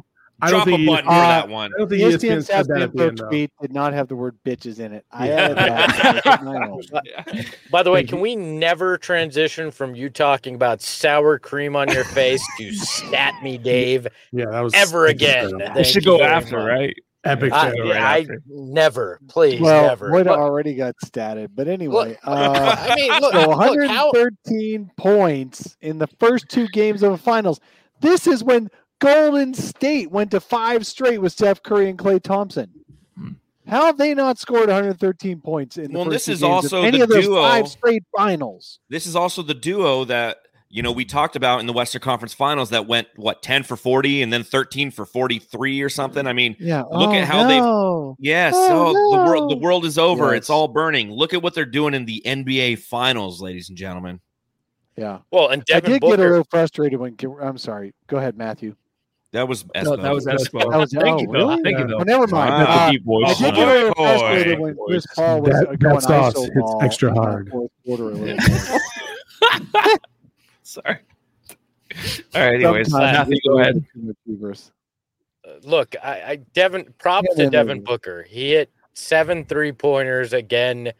I don't Drop think a he- button for uh, that one. I don't think ESPN ESPN said that and at the end. Tweet did not have the word bitches in it. I added that. <laughs> By the way, can we never transition from you talking about sour cream on your face to stat me, Dave, Yeah, that was ever thank you, again? sir. It should go after, right? Epic I, fail. right I never, please, well, never. Wood Look, already got statted, but anyway, Look, <laughs> uh, I mean, look, so look how 113 points in the first two games of the finals. This is when Golden State went to five straight with Steph Curry and Klay Thompson. Hmm. How have they not scored 113 points in the Well, first this two is games of also any the of those duo- five straight finals? This is also the duo that you know we talked about in the Western Conference Finals that went what ten for forty and then thirteen for forty three or something. I mean, Yeah. Look at oh, how they've- no. yes, Oh, so the world the world is over. Yes. It's all burning. Look at what they're doing in the NBA Finals, ladies and gentlemen. Yeah. well, and I Devin did get a Booker. little frustrated when. I'm sorry. Go ahead, Matthew. That was No, that was Espo. That was- Thank oh, you, Bill. really? Thank you, Yeah. Bill. Never mind. Wow. Uh, Deep voice. I did Oh, get a little boy. frustrated when Chris Paul was That- uh, going sauce ISO hits ball extra hard. fourth quarter a little <laughs> bit. Sorry. All right. Anyways, Sometimes Matthew, go ahead. too look, I, I Devin props Yeah, to no, no, Devin no. Booker. He hit seven three pointers again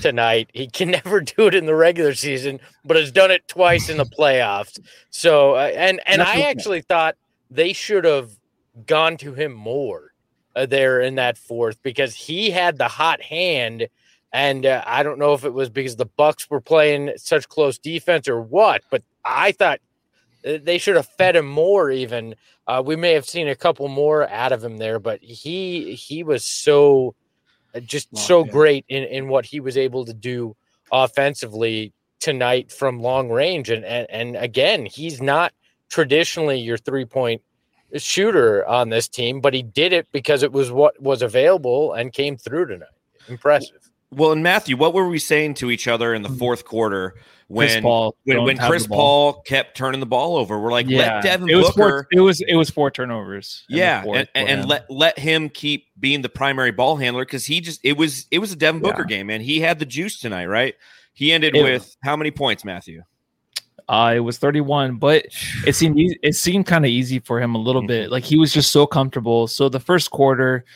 tonight. He can <laughs> never do it in the regular season, but has done it twice in the <laughs> playoffs. So uh, and and That's I okay. actually thought they should have gone to him more uh, there in that fourth because he had the hot hand. And uh, I don't know if it was because the Bucks were playing such close defense or what, but I thought uh, they should have fed him more. Even uh, we may have seen a couple more out of him there, but he he was so uh, just Locked so in. great in in what he was able to do offensively tonight from long range. And and, and again, he's not traditionally your three point shooter on this team, but he did it because it was what was available and came through tonight. Impressive. Well, and Matthew, what were we saying to each other in the Mm-hmm. fourth quarter Chris when Paul. when, when Chris. Paul kept turning the ball over? We're like, Yeah, let Devin it was Booker. four, it was it was four turnovers. Yeah, and, and let let him keep being the primary ball handler because he just it was it was a Devin Booker Yeah. game, man. He had the juice tonight, right? He ended It- with how many points, Matthew? Uh, it was 31, but it seemed easy, it seemed kind of easy for him a little Mhm. bit. Like he was just so comfortable. So the first quarter,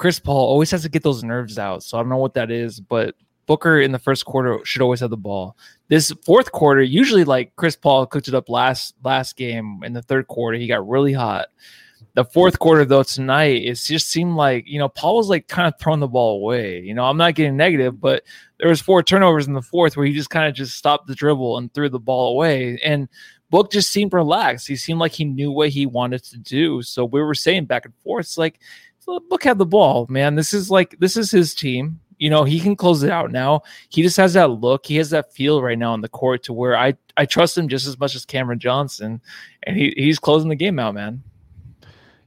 Chris Paul always has to get those nerves out. So I don't know what that is, but Booker in the first quarter should always have the ball. This fourth quarter, usually like Chris Paul cooked it up last last game in the third quarter, he got really hot. The fourth quarter though tonight, it just seemed like you know Paul was like kind of throwing the ball away. You know, I'm not getting negative, but there was four turnovers in the fourth where he just kind of just stopped the dribble and threw the ball away. And Book just seemed relaxed. He seemed like he knew what he wanted to do. So we were saying back and forth, like so Book had the ball, man. This is like this is his team. you know, he can close it out now. He just has that look. He has that feel right now on the court to where I I trust him just as much as Cameron Johnson, and he he's closing the game out, man.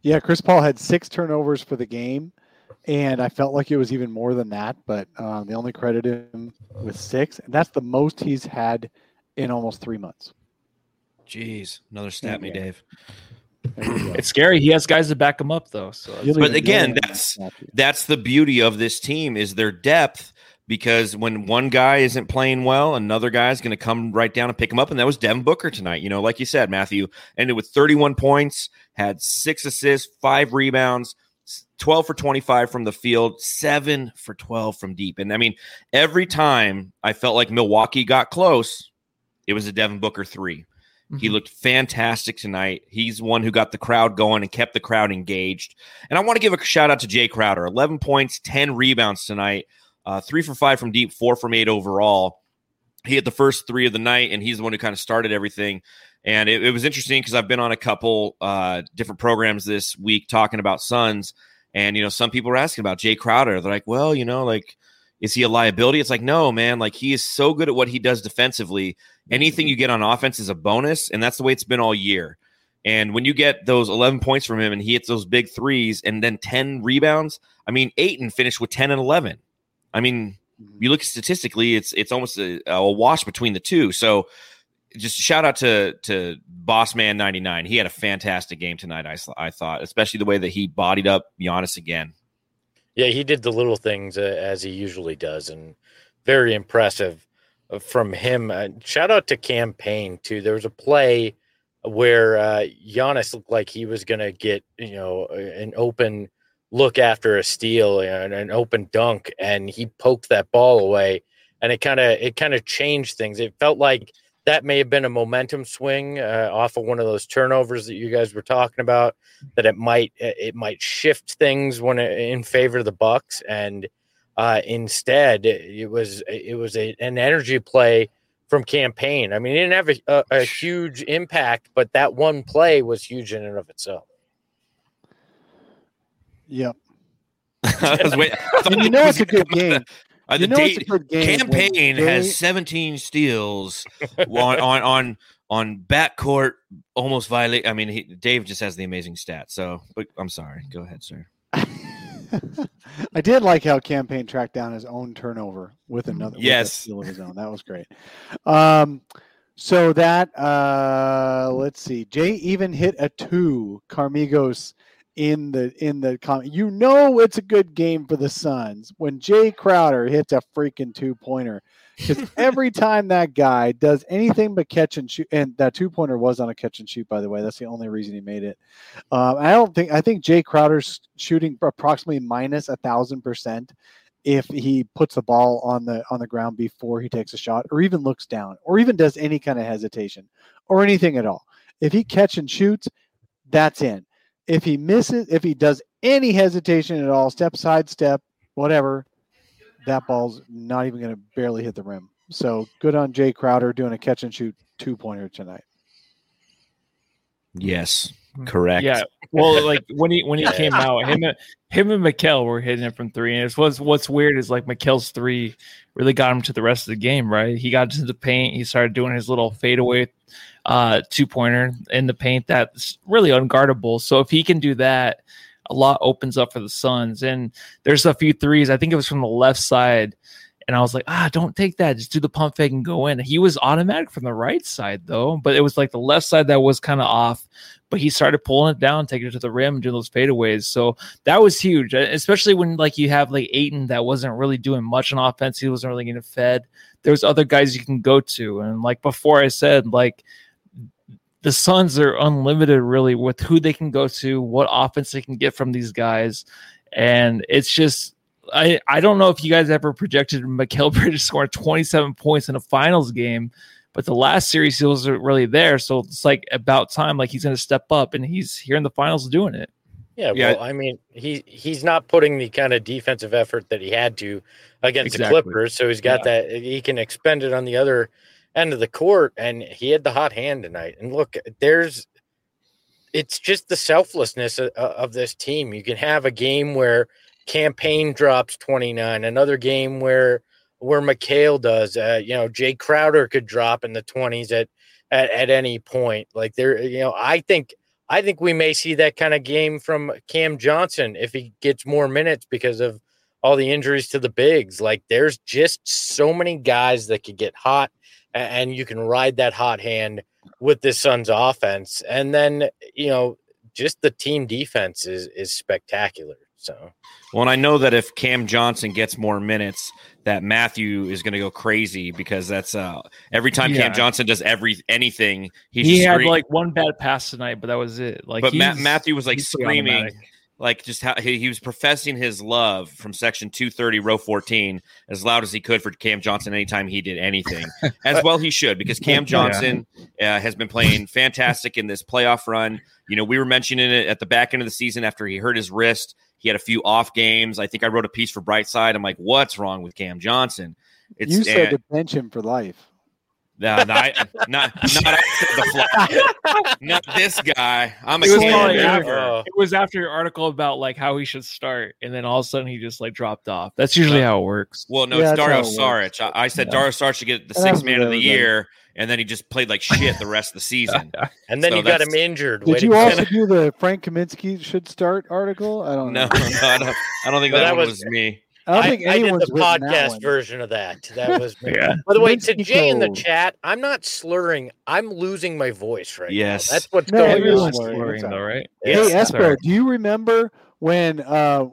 Yeah, Chris Paul had six turnovers for the game, and I felt like it was even more than that. But um, they only credited him with six, and that's the most he's had in almost three months. Jeez, another stat me, Dave. It's scary. He has guys to back him up, though. So, but again, that's that's the beauty of this team is their depth. Because when one guy isn't playing well, another guy is going to come right down and pick him up, and that was Devin Booker tonight. You know, like you said, Matthew ended with 31 points, had six assists, five rebounds, 12 for 25 from the field, seven for 12 from deep. And I mean, every time I felt like Milwaukee got close, it was a Devin Booker 3 he Mm-hmm. looked fantastic tonight. He's one who got the crowd going and kept the crowd engaged. And I want to give a shout out to Jay Crowder 11 points, 10 rebounds tonight, uh, three for five from deep, four from eight overall. He had the first three of the night, and he's the one who kind of started everything. And it, it was interesting because I've been on a couple uh, different programs this week talking about Suns. And, you know, some people are asking about Jay Crowder. They're like, well, you know, like, is he a liability? It's like, no, man. Like, he is so good at what he does defensively anything you get on offense is a bonus, and that's the way it's been all year. And when you get those 11 points from him and he hits those big threes and then 10 rebounds, I mean, Ayton finished with 10 and 11. I mean, you look statistically, it's it's almost a, a wash between the two. So just shout out to to Boss Man 99. He had a fantastic game tonight, I, I thought, especially the way that he bodied up Giannis again. Yeah, he did the little things uh, as he usually does, and very impressive from him. Uh, shout out to Cam Payne too. There was a play where uh, Giannis looked like he was going to get you know an open look after a steal and an open dunk, and he poked that ball away, and it kind of it kind of changed things. It felt like that may have been a momentum swing uh, off of one of those turnovers that you guys were talking about. That it might it might shift things when it, in favor of the Bucks, and uh, instead it was it was a, an energy play from Cam Payne. I mean, it didn't have a, a, a huge impact, but that one play was huge in and of itself. Yep. <laughs> I was wait- I <laughs> thought And you know it's a good come with game. the- uh, You the know it's a date- good game Cam Payne they- has 17 steals <laughs> on on on on backcourt almost violate. I mean, he, Dave just has the amazing stats. So, but I'm sorry. Go ahead, sir. <laughs> I did like how Cam Payne tracked down his own turnover with another with Yes. steal of his own. That was great. Um, so that uh, let's see, Jay even hit a two Carmigos in the in the comment. you know it's a good game for the Suns when Jay Crowder hits a freaking two pointer because every time that guy does anything but catch and shoot, and that two pointer was on a catch and shoot by the way. That's the only reason he made it. Um, I don't think I think Jay Crowder's shooting approximately minus a thousand percent if he puts the ball on the on the ground before he takes a shot, or even looks down, or even does any kind of hesitation, or anything at all. If he catch and shoots, that's in. If he misses, if he does any hesitation at all, step side step, whatever, that ball's not even going to barely hit the rim. So good on Jay Crowder doing a catch and shoot two pointer tonight. Yes, correct. Yeah. Well, <laughs> like when he when he came out, him and him and Mikal were hitting it from three. And it's what's what's weird is like Mikal's three really got him to the rest of the game, right? He got to the paint, he started doing his little fadeaway uh two pointer in the paint that's really unguardable. So if he can do that, a lot opens up for the Suns. And there's a few threes. I think it was from the left side. And I was like, ah, don't take that. Just do the pump fake and go in. He was automatic from the right side though, but it was like the left side that was kind of off. But he started pulling it down, taking it to the rim, doing those fadeaways. So that was huge, especially when like you have like Ayton that wasn't really doing much on offense. He wasn't really getting fed. There's other guys you can go to, and like before I said, like the Suns are unlimited really with who they can go to, what offense they can get from these guys, and it's just I I don't know if you guys ever projected <laughs> Mikal Bridges scoring 27 points in a finals game, but the last series he wasn't really there, so it's like about time like he's going to step up, and he's here in the finals doing it. Yeah, Yeah. well, I mean, he he's not putting the kind of defensive effort that he had to against Exactly. the Clippers, so he's got that he can expend it on the other end of the court, and he had the hot hand tonight. And look, there's it's just the selflessness of, of this team. You can have a game where Cam Payne drops 29, another game where where Mikal does. Uh, you know, Jay Crowder could drop in the 20s at, at at any point. Like there, you know, I think I think we may see that kind of game from Cam Johnson if he gets more minutes because of all the injuries to the bigs. Like there's just so many guys that could get hot and you can ride that hot hand with this Suns offense. And then, you know, just the team defense is is spectacular. So, well, and I know that if Cam Johnson gets more minutes, that Matthew is going to go crazy because that's uh every time yeah. Cam Johnson does every anything, he had scream- like one bad pass tonight, but that was it. Like, but Ma- Matthew was like screaming. Like just how he, he was professing his love from section 230, row 14, as loud as he could for Cam Johnson anytime he did anything. <laughs> as well, he should, because Cam Johnson uh, has been playing fantastic in this playoff run. You know, we were mentioning it at the back end of the season after he hurt his wrist he had a few off games. I think I wrote a piece for Brightside. I'm like, what's wrong with Cam Johnson? It's, you said to bench him for life. No, not, not, not, not, not this guy. I'm a it was, after, it was after your article about like how he should start, and then all of a sudden he just like dropped off. That's usually how it works. Well, no, yeah, it's Dario Saric. I, I, said yeah. Dario Saric should get the sixth man of the year, and then he just played like shit the rest of the <laughs> season. and then so you got him injured. Did you also do the Frank Kaminsky should start article? I don't know. No, <laughs> no I, don't, I don't think that, that was, was, me. I don't think I, anyone's I did the podcast version of that. That <laughs> was yeah. By the way, to Jay in the chat, I'm not slurring. I'm losing my voice right yes. now. That's what's no, going on. Slurring, though, right? Hey, Esper, do you remember when uh,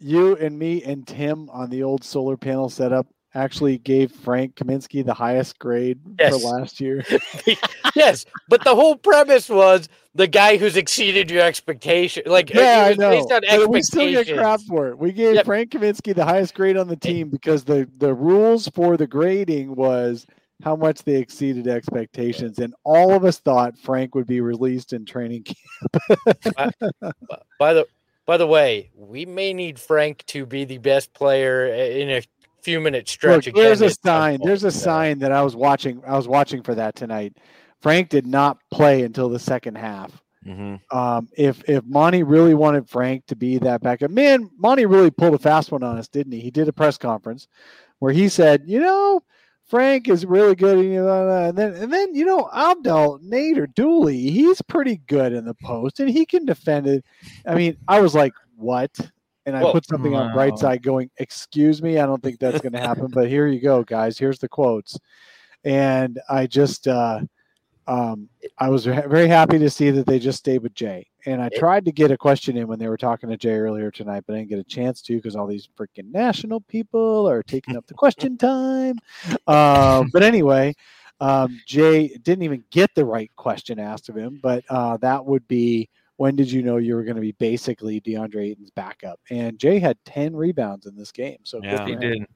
you and me and Tim on the old solar panel setup actually gave Frank Kaminsky the highest grade yes. for last year. <laughs> yes, but the whole premise was the guy who's exceeded your expectation. Like, yeah, I know. But we still get crap for it. We gave yep. Frank Kaminsky the highest grade on the team because the the rules for the grading was how much they exceeded expectations, and all of us thought Frank would be released in training camp. by, <laughs> by the by the way, we may need Frank to be the best player in a few minute stretch Look, There's a sign. There's a sign that I was watching. I was watching for that tonight. Frank did not play until the second half. Mm-hmm. Um, if if Monty really wanted Frank to be that backup, man, Monty really pulled a fast one on us, didn't he? He did a press conference where he said, you know, Frank is really good, and then and then you know Abdel Nader Dooley, he's pretty good in the post, and he can defend it. I mean, I was like, what? And I Whoa. put something on right side going, excuse me, I don't think that's going to happen, but here you go, guys. Here's the quotes. And I just, uh, um, I was very happy to see that they just stayed with Jay. And I tried to get a question in when they were talking to Jay earlier tonight, but I didn't get a chance to because all these freaking national people are taking up the question <laughs> time. Um, but anyway, um, Jay didn't even get the right question asked of him, but uh, that would be when did you know you were going to be basically DeAndre Ayton's backup? And Jay had 10 rebounds in this game. So yeah, he did.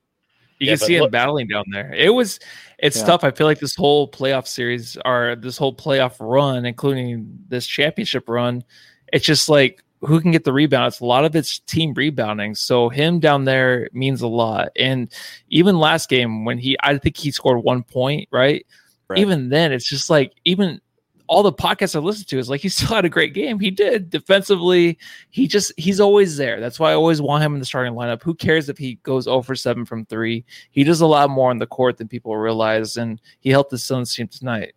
You yeah, can see look, him battling down there. It was, it's yeah. tough. I feel like this whole playoff series or this whole playoff run, including this championship run, it's just like who can get the rebounds. A lot of it's team rebounding. So him down there means a lot. And even last game when he, I think he scored one point, right? right. Even then, it's just like even all the podcasts I listened to is like he <laughs> still had a great game. He did defensively. He just he's always there. That's why I always want him in the starting lineup. Who cares if he goes 0 for 7 from three? He does a lot more on the court than people realize, and he helped the Suns team tonight.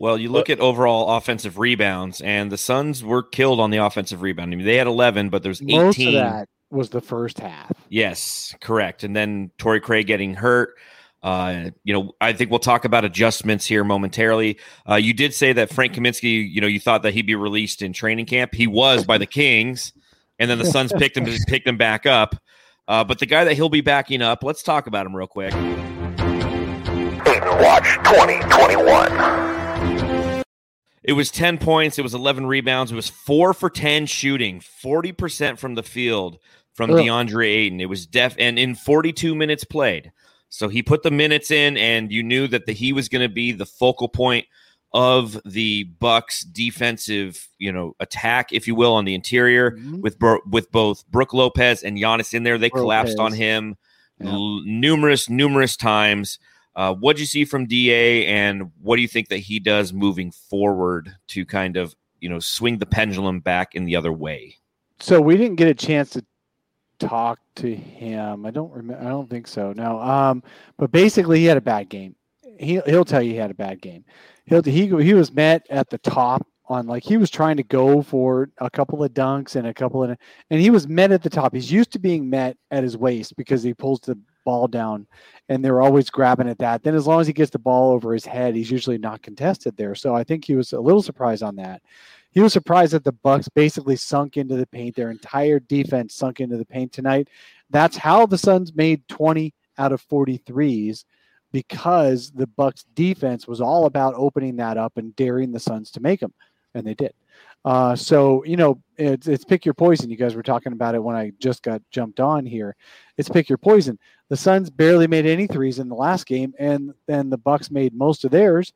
Well, you look at overall offensive rebounds, and the Suns were killed on the offensive rebound. I mean, they had 11, but there's 18. Most of that was the first half. Yes, correct. And then Torrey Craig getting hurt. Uh, you know, I think we'll talk about adjustments here momentarily. Uh, you did say that Frank Kaminsky, you know, you thought that he'd be released in training camp. He was by the Kings, and then the Suns picked him <laughs> picked him back up. Uh, but the guy that he'll be backing up, let's talk about him real quick. Ayton Watch 2021. It was 10 points. It was 11 rebounds. It was four for 10 shooting, 40% from the field from Ugh. DeAndre Ayton. It was def and in 42 minutes played. So he put the minutes in, and you knew that the, he was going to be the focal point of the Bucks defensive, you know, attack, if you will, on the interior mm-hmm. with with both Brook Lopez and Giannis in there. They Lopez. collapsed on him yeah. l- numerous, numerous times. Uh, what do you see from Da, and what do you think that he does moving forward to kind of you know swing the pendulum back in the other way? So we didn't get a chance to talked to him. I don't remember. I don't think so. No. Um, but basically, he had a bad game. He he'll tell you he had a bad game. He'll he he was met at the top on like he was trying to go for a couple of dunks and a couple of and he was met at the top. He's used to being met at his waist because he pulls the ball down and they're always grabbing at that. Then as long as he gets the ball over his head, he's usually not contested there. So I think he was a little surprised on that. He was surprised that the Bucks basically sunk into the paint. Their entire defense sunk into the paint tonight. That's how the Suns made 20 out of 43s because the Bucks defense was all about opening that up and daring the Suns to make them and they did. Uh, so you know, it's, it's pick your poison. You guys were talking about it when I just got jumped on here. It's pick your poison. The Suns barely made any threes in the last game, and then the Bucks made most of theirs.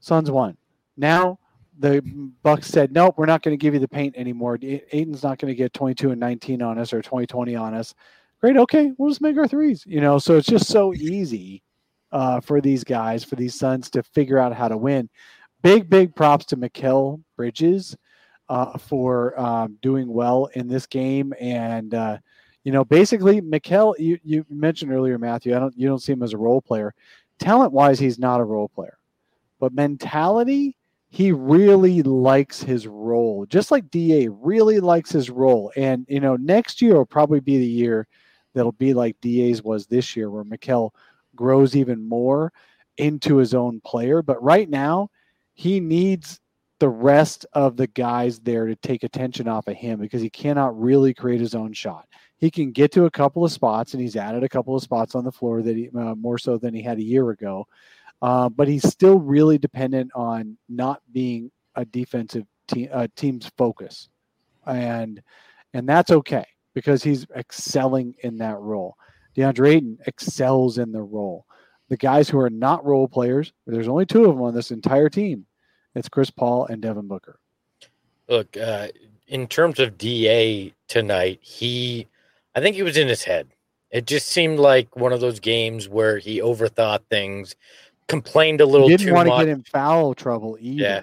Suns won. Now the Bucks said, "Nope, we're not going to give you the paint anymore. Ayton's not going to get 22 and 19 on us or 2020 on us." Great, okay, we'll just make our threes. You know, so it's just so easy uh, for these guys, for these Suns to figure out how to win big, big props to Mikal Bridges uh, for um, doing well in this game. And, uh, you know, basically, Mikal, you, you mentioned earlier, Matthew, I don't, you don't see him as a role player. Talent wise, he's not a role player, but mentality, he really likes his role, just like DA really likes his role. And, you know, next year will probably be the year that'll be like DA's was this year, where Mikal grows even more into his own player. But right now, he needs the rest of the guys there to take attention off of him because he cannot really create his own shot. He can get to a couple of spots, and he's added a couple of spots on the floor that he uh, more so than he had a year ago. Uh, but he's still really dependent on not being a defensive team uh, team's focus, and and that's okay because he's excelling in that role. DeAndre Ayton excels in the role. The guys who are not role players, there's only two of them on this entire team it's Chris Paul and Devin Booker. Look, uh, in terms of DA tonight, he, I think he was in his head. It just seemed like one of those games where he overthought things, complained a little he didn't too want much. to get in foul trouble either. Yeah.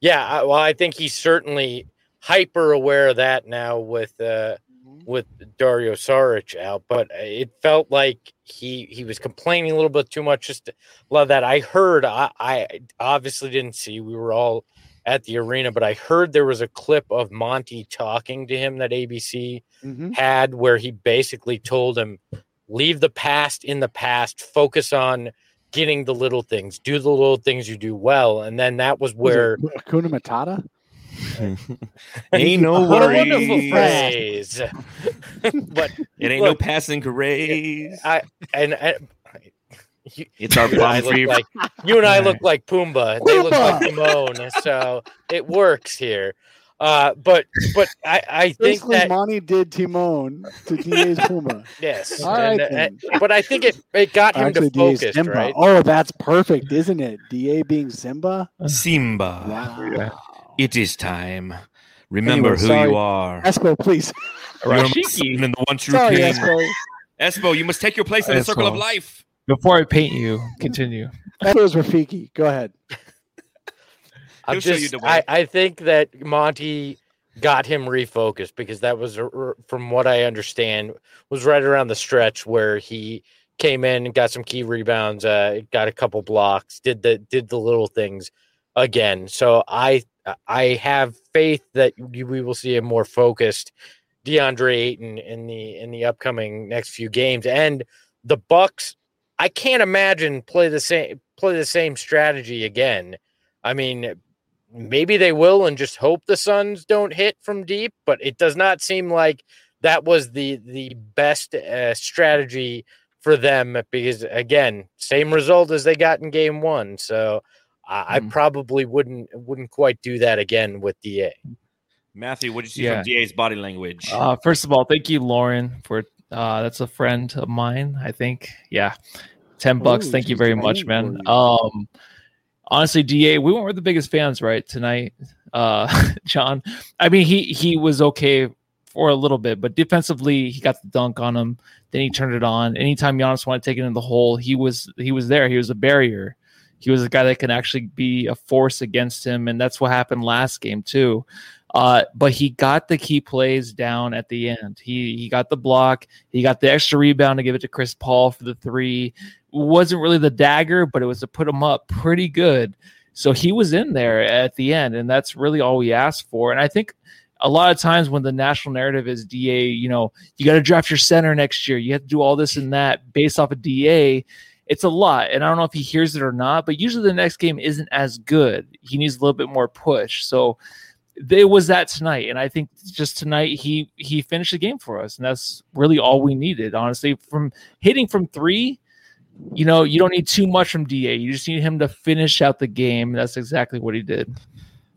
Yeah, I, well, I think he's certainly hyper aware of that now with uh, with Dario Saric out, but it felt like he he was complaining a little bit too much. Just love that. I heard. I, I obviously didn't see. We were all at the arena, but I heard there was a clip of Monty talking to him that ABC Mhm. had, where he basically told him, "Leave the past in the past. Focus on." Getting the little things, do the little things you do well, and then that was Was where Hakuna Matata. <laughs> Ain't no way. <laughs> what a wonderful phrase. <laughs> but It ain't no passing craze. I and, and you, It's our you and I for look you. like you and I look like Pumbaa. They look like Pumbaa! Timon, so it works here. Uh, but but I, I <laughs> think Basically, that Monty did Timon to DA's <laughs> Pumbaa. yes, All right, and- then. and- but I think it it got him Actually, to DA's focus, Simba. right? Oh, that's perfect, isn't it? DA being Simba. Simba. Wow. It is time. Remember Anyway, who sorry. you are. Espo, please. <laughs> You're Rafiki. and the one true Sorry, king. Espo. Espo, you must take your place in the circle of life. Before I paint you, continue. Espo's Rafiki. Go ahead. He'll you just. I, I think that Monty got him refocused because that was, from what I understand, was right around the stretch where he came in and got some key rebounds, uh, got a couple blocks, did the did the little things again. So I I have faith that we we will see a more focused DeAndre Ayton in the in the upcoming next few games, and the Bucks. I can't imagine play the same play the same strategy again. I mean, maybe they will and just hope the Suns don't hit from deep, but it does not seem like that was the the best uh, strategy for them because again, same result as they got in game 1. So I, I Mhm. probably wouldn't wouldn't quite do that again with DA. Matthew, what did you see Yeah. from DA's body language? Uh, first of all, thank you, Lauren, for uh, that's a friend of mine. I think, yeah, ten bucks. Ooh, thank you very much, man. for you. Um, honestly, Da, we weren't the biggest fans, right tonight, uh, <laughs> John. I mean, he he was okay for a little bit, but defensively, he got the dunk on him. Then he turned it on. Anytime Giannis wanted to take it in the hole, he was he was there. He was a barrier. He was a guy that can actually be a force against him, and that's what happened last game too. Uh, but he got the key plays down at the end. He he got the block, he got the extra rebound to give it to Chris Paul for the three. wasn't really the dagger, but it was to put him up pretty good. So he was in there at the end, and that's really all we asked for. And I think a lot of times when the national narrative is DA, you know, you got to draft your center next year. You have to do all this and that based off of DA. It's a lot. And I don't know if he hears it or not, but usually the next game isn't as good. He needs a little bit more push. So it was that tonight. And I think just tonight he he finished the game for us. And that's really all we needed, honestly. From hitting from three, you know, you don't need too much from DA. You just need him to finish out the game. That's exactly what he did.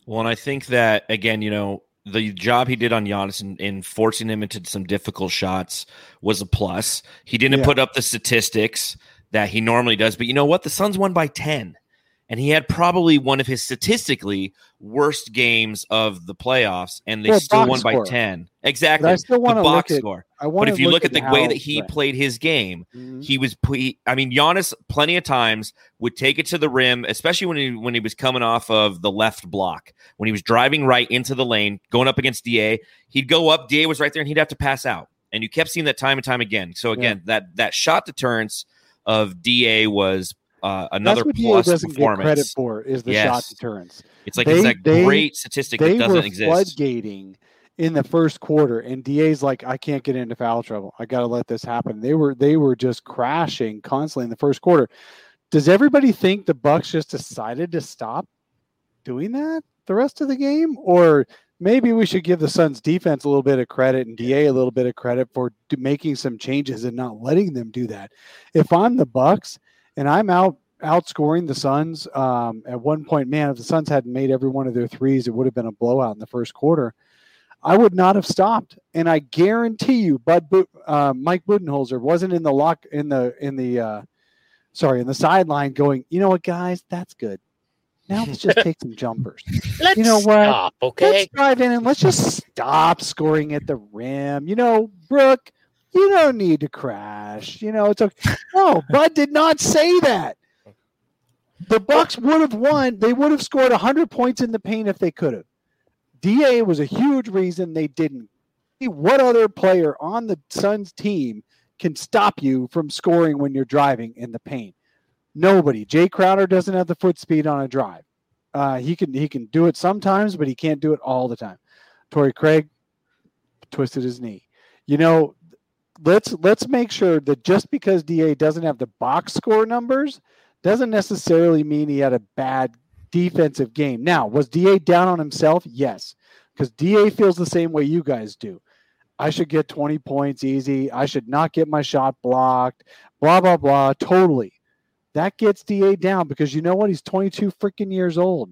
Well, and I think that again, you know, the job he did on Giannis in, in forcing him into some difficult shots was a plus. He didn't Yeah. put up the statistics that he normally does, but you know what? The Suns won by 10. And he had probably one of his statistically worst games of the playoffs, and they Well, still won by score. 10. But Exactly. I still the want to box at. score. I But if you look at the way that he right. played his game, Mhm. he was he, I mean Giannis plenty of times would take it to the rim especially when he when he was coming off of the left block when he was driving right into the lane going up against DA he'd go up DA was right there and he'd have to pass out and you kept seeing that time and time again so again that that shot deterrence of DA was uh, another That's what DA plus doesn't get credit for is the shot deterrence. it's like They- it's that they- great statistic that doesn't were exist floodgating in the first quarter, and DA's like, I can't get into foul trouble. I got to let this happen. They were they were just crashing constantly in the first quarter. Does everybody think the Bucks just decided to stop doing that the rest of the game, or maybe we should give the Suns defense a little bit of credit and DA a little bit of credit for making some changes and not letting them do that? If I'm the Bucks and I'm out outscoring the Suns. Um, at one point, man, if the Suns hadn't made every one of their threes, it would have been a blowout in the first quarter. I would not have stopped, and I guarantee you, Bud uh, Mike Budenholzer wasn't in the lock in the in the uh, sorry in the sideline going. You know what, guys, that's good. Now <laughs> let's just take some jumpers. Let's You know what? stop, okay? Let's drive in and let's just stop scoring at the rim. You know, Brooke, you don't need to crash. You know, it's okay. No, Bud did not say that. The Bucks would have won. They would have scored 100 points in the paint if they could have. DA was a huge reason they didn't. What other player on the Suns team can stop you from scoring when you're driving in the paint? Nobody. Jay Crowder doesn't have the foot speed on a drive. Uh, he can he can do it sometimes, but he can't do it all the time. Torrey Craig twisted his knee. You know, let's let's make sure that just because DA doesn't have the box score numbers doesn't necessarily mean he had a bad defensive game. Now, was DA down on himself? Yes, because DA feels the same way you guys do. I should get 20 points easy. I should not get my shot blocked. Blah blah blah. Totally. That gets DA down because you know what? He's 22 freaking years old.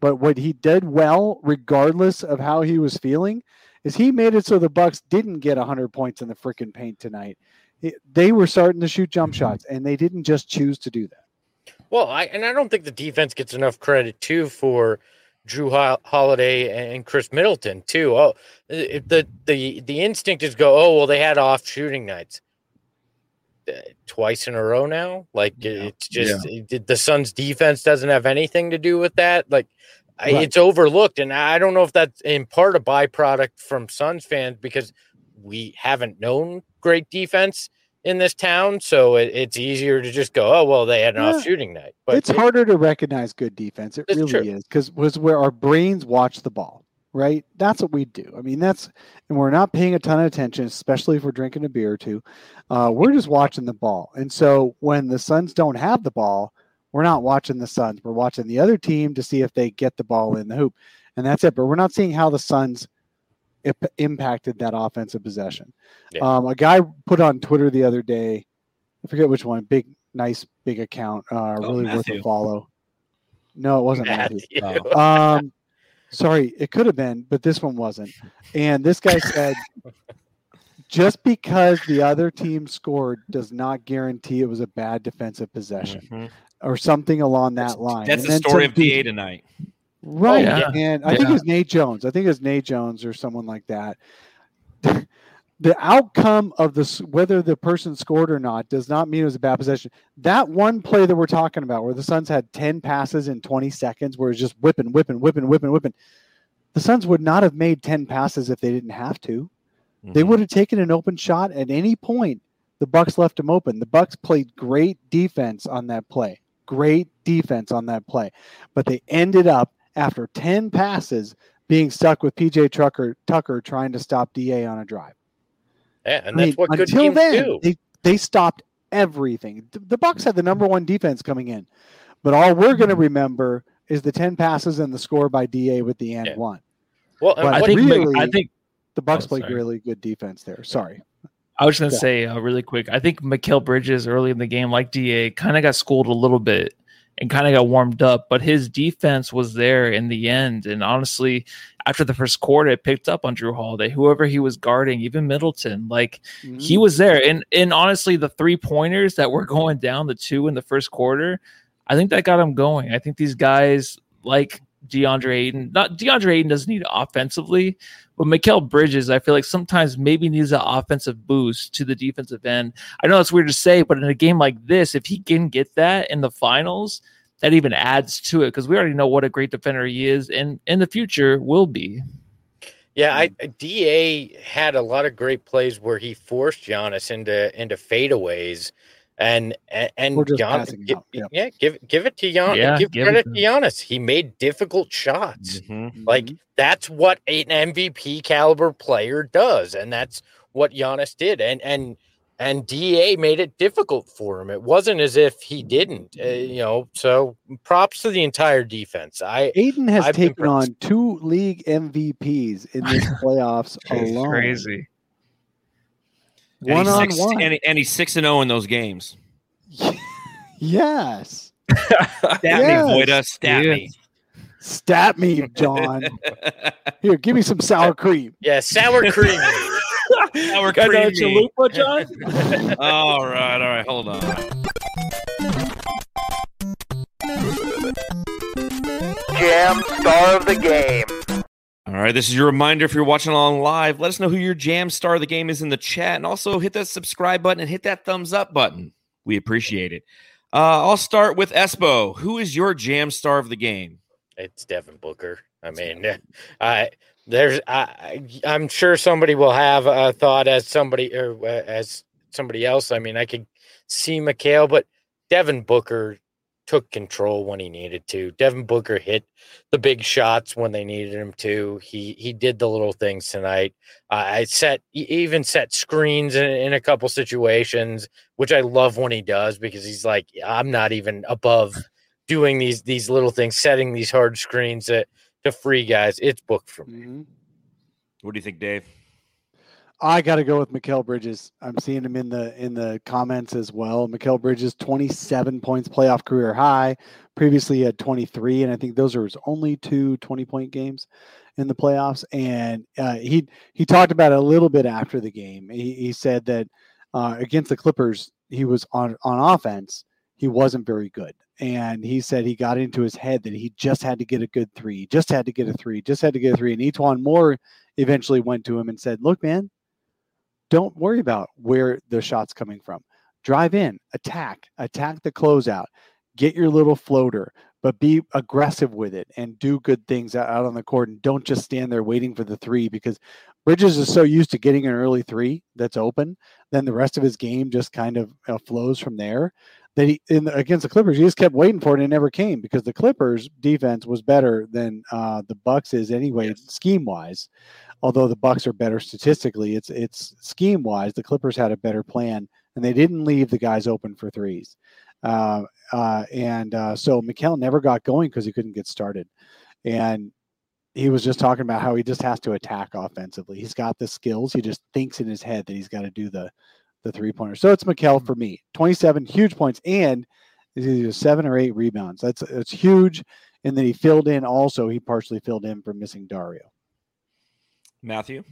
But what he did well, regardless of how he was feeling, is he made it so the Bucks didn't get 100 points in the freaking paint tonight. It- they were starting to shoot jump mm-hmm. shots, and they didn't just choose to do that. Well, I and I don't think the defense gets enough credit too for Jrue Holiday and Khris Middleton too. Oh, the the the instinct is go. Oh well, they had off shooting nights twice in a row now. Like it's just it- the Suns' defense doesn't have anything to do with that. Like I, Right. it's overlooked, and I don't know if that's in part a byproduct from Suns fans because we haven't known great defense in this town, so it, it's easier to just go, oh well, they had an Yeah. off shooting night. But it's it- harder to recognize good defense. It really true. is because was where our brains watch the ball, right? That's what we do. I mean, that's and we're not paying a ton of attention, especially if we're drinking a beer or two. Uh, we're just watching the ball, and so when the Suns don't have the ball, we're not watching the Suns. We're watching the other team to see if they get the ball in the hoop, and that's it. But we're not seeing how the Suns imp- impacted that offensive possession. Yeah. Um, a guy put on Twitter the other day, I forget which one, big, nice, big account, uh, Oh, really worth a follow. No, it wasn't Matthew. Matthew. Um, sorry, it could have been, but this one wasn't. And this guy said, just because the other team scored does not guarantee it was a bad defensive possession Mhm. or something along that line. That's And the story some of DA tonight. Right. yeah. And I think it was Nate Jones. I think it was Nate Jones or someone like that. The outcome of this whether the person scored or not does not mean it was a bad possession. That one play that we're talking about where the Suns had 10 passes in 20 seconds where it's just whipping, whipping, whipping, whipping, whipping. The Suns would not have made 10 passes if they didn't have to. They Mhm. would have taken an open shot at any point. The Bucks left them open. The Bucks played great defense on that play. Great defense on that play. But they ended up after 10 passes being stuck with PJ Tucker Tucker trying to stop DA on a drive. Yeah, and I that's mean, what good until teams then, do. They, they stopped everything. The, the Bucks had the number one defense coming in, but all we're going to Mm-hmm. remember is the ten passes and the score by Da with the and Yeah. one. Well, But I think really- I think The Bucks Oh, played sorry. really good defense there. Sorry. I was gonna Yeah. say uh, really quick. I think Mikal Bridges early in the game, like Da, kind of got schooled a little bit and kind of got warmed up, but his defense was there in the end. And honestly, after the first quarter, it picked up on Jrue Holiday, whoever he was guarding, even Middleton. Like he mm. was there. And and honestly, the three pointers that were <laughs> going down the two in the first quarter, I think that got him going. I think these guys like DeAndre Ayton, not DeAndre Ayton doesn't need offensively, but Mikal Bridges, I feel like sometimes maybe needs an offensive boost to the defensive end. I know it's weird to say, but in a game like this, if he can get that in the finals, that even adds to it because we already know what a great defender he is and in the future will be. Yeah, I Da had a lot of great plays where he forced Giannis into into fadeaways, and and, and Or just Gian- passing yeah. yeah, give give it to Giannis. Yeah, give give credit to to Giannis. He made difficult shots. Mhm. Like Mhm. that's what an MVP caliber player does, and that's what Giannis did. And and and Da made it difficult for him. It wasn't as if he didn't, uh, you know. So props to the entire defense. I Ayton has I've taken on two league MVPs in this <laughs> playoffs It's alone. crazy. And One he's on six- one. and, and he's six and zero in those games. <laughs> yes. Stat Yes. me, Voida. Stat me. Stat me, John. <laughs> Here, give me some sour cream. yeah, sour cream. <laughs> Sour cream are me. chalupa, John? all right, all right. Hold on. Jam star of the game. All right, this is your reminder if you're watching along live, let us know who your jam star of the game is in the chat and also hit that subscribe button and hit that thumbs up button. We appreciate it. Uh, I'll start with Espo. Who is your jam star of the game? It's Devin Booker. I mean, <laughs> I there's I, I'm sure somebody will have a thought as somebody or uh, as somebody else. I mean, I could see Mikal, but Devin Booker took control when he needed to. Devin Booker hit the big shots when they needed him to. He he did the little things tonight. I I set even set screens in, in a couple situations, which I love when he does because he's like, I'm not even above doing these these little things, setting these hard screens to to free guys. It's booked for me. Mhm. What do you think, Dave? I got to go with Mikal Bridges. I'm seeing him in the in the comments as well. Mikal Bridges, 27 points, playoff career high. Previously, he had 23, and I think those are his only two 20 point games in the playoffs. And uh, he he talked about it a little bit after the game. He, he said that uh, against the Clippers, he was on on offense. He wasn't very good, and he said he got into his head that he just had to get a good three, just had to get a three, just had to get a three. And E'Twaun Moore eventually went to him and said, "Look, man." Don't worry about where the shot's coming from. Drive in, attack, attack the closeout, get your little floater, but be aggressive with it and do good things out on the court. And don't just stand there waiting for the three because Bridges is so used to getting an early three that's open. Then the rest of his game just kind of uh, flows from there. That he in the, against the Clippers, he just kept waiting for it and it never came because the Clippers defense was better than uh, the Bucks is anyway, scheme wise although the Bucks are better statistically, it's it's scheme wise. The Clippers had a better plan, and they didn't leave the guys open for threes. Uh, uh, and uh, so Mikal never got going because he couldn't get started. And he was just talking about how he just has to attack offensively. He's got the skills. He just thinks in his head that he's got to do the the three pointer. So it's Mikal for me. Twenty seven huge points and it's either seven or eight rebounds. That's it's huge. And then he filled in also. He partially filled in for missing Dario. Matthew?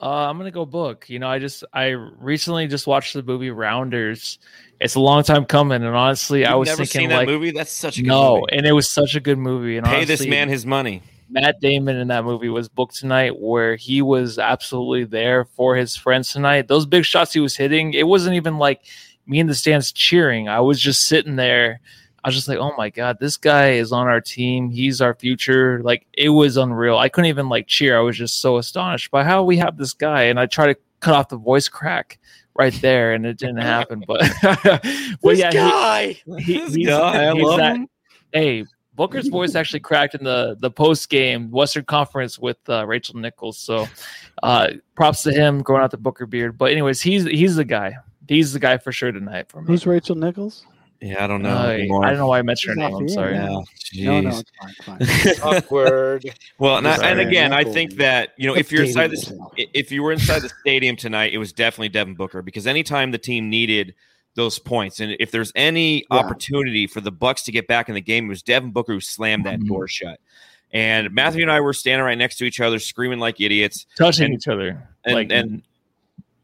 Uh, I'm gonna go book. You know, I just I recently just watched the movie Rounders. It's a long time coming, and honestly, I You've was never thinking seen that like movie? That's such a good no, movie. and it was such a good movie. And Pay this man his money. Matt Damon in that movie was booked tonight, where he was absolutely there for his friends tonight. Those big shots he was hitting, it wasn't even like me in the stands cheering. I was just sitting there. I was just like, oh my god, this guy is on our team. He's our future. Like it was unreal. I couldn't even like cheer. I was just so astonished by how we have this guy. And I try to cut off the voice crack right there, and it didn't happen. But <laughs> but This yeah, he- guy. he, This he's, guy, I love that- him. Hey, Booker's voice actually cracked in the the post game Western Conference with uh, Rachel Nichols. So, uh, props to him growing out the Booker beard. But anyways, he's he's the guy. He's the guy for sure tonight for me. Who's Rachel Nichols? Yeah, I don't know. Uh, anymore. I don't know why I mentioned her name. I'm sorry. Yeah, No, jeez. no, it's fine. It's fine. <laughs> Awkward. Well, and, I- and again, I think that you know if you're inside him this, if you were inside the stadium tonight, it was definitely Devin Booker because anytime the team needed those points, and if there's any Yeah. opportunity for the Bucks to get back in the game, it was Devin Booker who slammed that Mhm. door shut. And Matthew and I were standing right next to each other, screaming like idiots. Touching And- each other. and- like, and-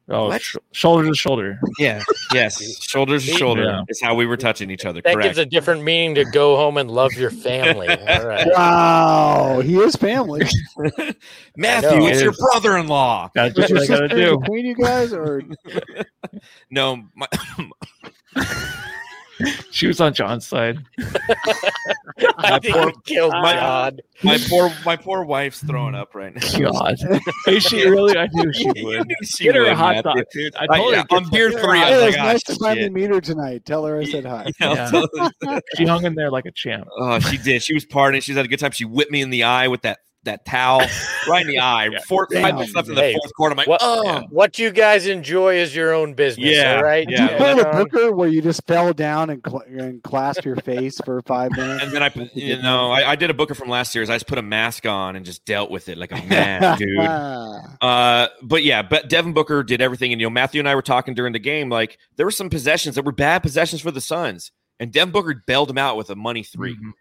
oh, What? sh- shoulder to shoulder. Yeah, yes, <laughs> shoulder to Yeah. shoulder is how we were touching each other. That Correct. gives a different meaning to go home and love your family. <laughs> All right. Wow, he is family. <laughs> Matthew, I know. it's It your brother-in-law. Gotta do Was what your I gotta do. between you guys, or No, my, <laughs> She was on John's side. <laughs> I think poor- killed my- God. my poor my poor wife's throwing up right now. God, <laughs> is she really? I knew she would. She Get her a hot dog, dude. I I- told her yeah, to on get beer some- three, I hey, was it's nice "Ah, to finally meet her tonight. Tell her I said hi. Yeah, Yeah. She hung in there like a champ. Oh, she did. She was partying. She's had a good time. She whipped me in the eye with that that towel <laughs> right in the eye. Four, five minutes left in the Hey, fourth quarter. I'm like, What, oh, what you guys enjoy is your own business. Yeah, All right. Did yeah, you pull the Um, Booker where you just fell down and, cl- and clasped your face for five minutes? and then I, you know, I, I did a booker from last year's. I just put a mask on and just dealt with it like a man, <laughs> dude. Uh, but yeah, but Devin Booker did everything, and you know, Matthew and I were talking during the game. Like there were some possessions that were bad possessions for the Suns, and Devin Booker bailed them out with a money 3 Mhm.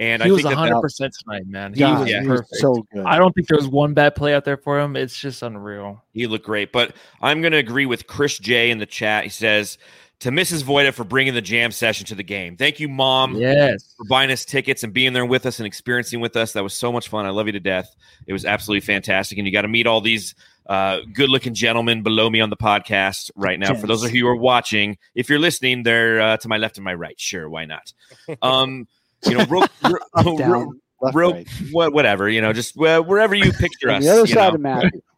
And he I was think that, hundred that percent tonight, man. He God, was yeah, he was so good. I don't think there was one bad play out there for him. It's just unreal. he looked great. But I'm going to agree with Chris J in the chat. He says to Mrs. Voida for bringing the jam session to the game. Thank you, Mom. Yes. for buying us tickets and being there with us and experiencing with us. That was so much fun. I love you to death. It was absolutely fantastic. And you got to meet all these uh, good looking gentlemen below me on the podcast right now. For those of you who are watching, if you're listening, they're uh, to my left and my right. Sure, why not? <laughs> Um, you know, real, real, <laughs> Up, down, real- right. what, whatever, you know, just uh, wherever you picture us. the other side know. of Matthew. <laughs>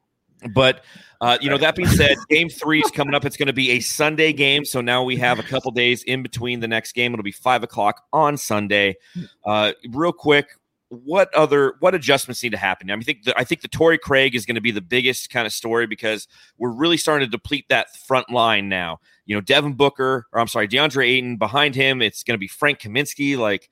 But uh, you know, that being said, <laughs> game three is coming up. It's going to be a Sunday game, so now we have a couple days in between the next game. It'll be five o'clock on Sunday. Uh, real quick, what other what adjustments need to happen? I mean, I think the, I think the Torrey Craig is going to be the biggest kind of story because we're really starting to deplete that front line now. You know, Devin Booker, or I'm sorry, DeAndre Ayton. Behind him, it's going to be Frank Kaminsky. Like,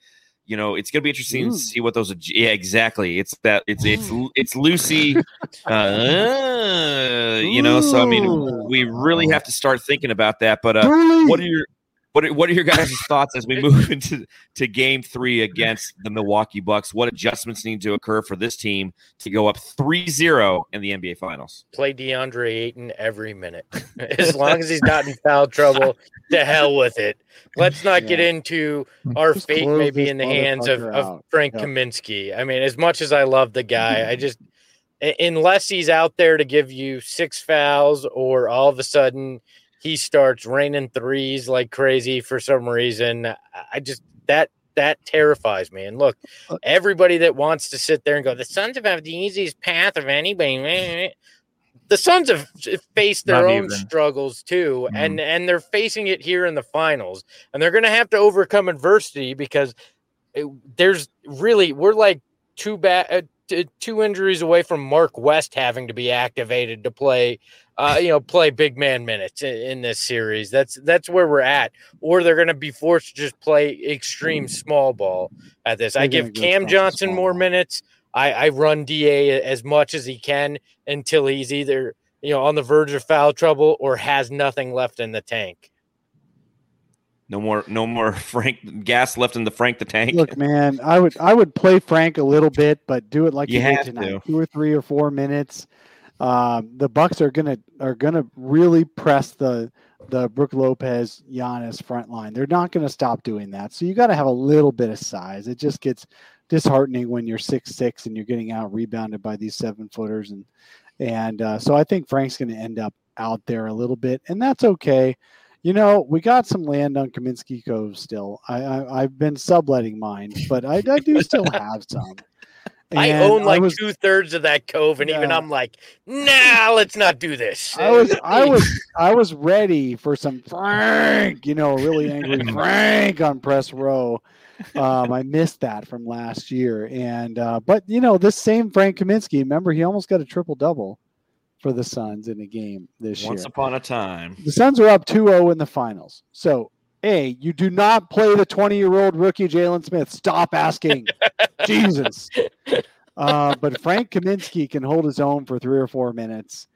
you know, it's going to be interesting Ooh. to see what those. Yeah, exactly. It's that. It's it's it's Lucy. <laughs> Uh, you know, so I mean, we really have to start thinking about that. But uh, what are your what are, what are your <laughs> guys' thoughts as we move <laughs> into to game three against the Milwaukee Bucks? What adjustments need to occur for this team to go up 3-0 in the NBA Finals? play DeAndre Ayton every minute. <laughs> As long as he's not in foul trouble, to hell with it. Let's not get into our Just fate close maybe in the hands of, of. Frank Yeah. Kaminsky. I mean, as much as I love the guy, I just unless he's out there to give you six fouls or all of a sudden he starts raining threes like crazy for some reason, I- I just that that terrifies me. And look, Uh, everybody that wants to sit there and go, the Suns have had the easiest path of anybody. The Suns have faced their Not own even. struggles too, Mhm. and and they're facing it here in the finals, and they're going to have to overcome adversity because it- there's really we're like two bad uh, t- two injuries away from Mark West having to be activated to play, uh, you know, play big man minutes in, in this series. That's that's where we're at, or they're going to be forced to just play extreme small ball at this. I give Cam Johnson more minutes. I, I run Da as much as he can until he's either you know on the verge of foul trouble or has nothing left in the tank. No more no more <laughs> Frank gas left in the Frank the Tank. Look, man, I would I would play Frank a little bit, but do it like You you, did tonight, to. two or three or four minutes. Um, the Bucks are gonna are gonna really press the the Brook Lopez Giannis front line. They're not gonna stop doing that. So you got to have a little bit of size. It just gets disheartening when you're six six and you're getting out rebounded by these seven footers and and uh, so I think Frank's going to end up out there a little bit, and that's okay. You know, we got some land on Kaminsky Cove still. I, I I've been subletting mine, but I, I do still <laughs> have some. I own like two thirds of that cove, and even I'm like, nah, let's not do this. I was I <laughs> was I was ready for some Frank, you know, really angry <laughs> Frank on press row. Um, I missed that from last year, and uh, but you know this same Frank Kaminsky, remember he almost got a triple double for the Suns in a game this Once year. Once upon a time. The Suns are up 2-0 in the finals. So, A, you do not play the 20-year-old rookie Jalen Smith. Stop asking. <laughs> Jesus. Uh, but Frank Kaminsky can hold his own for three or four minutes.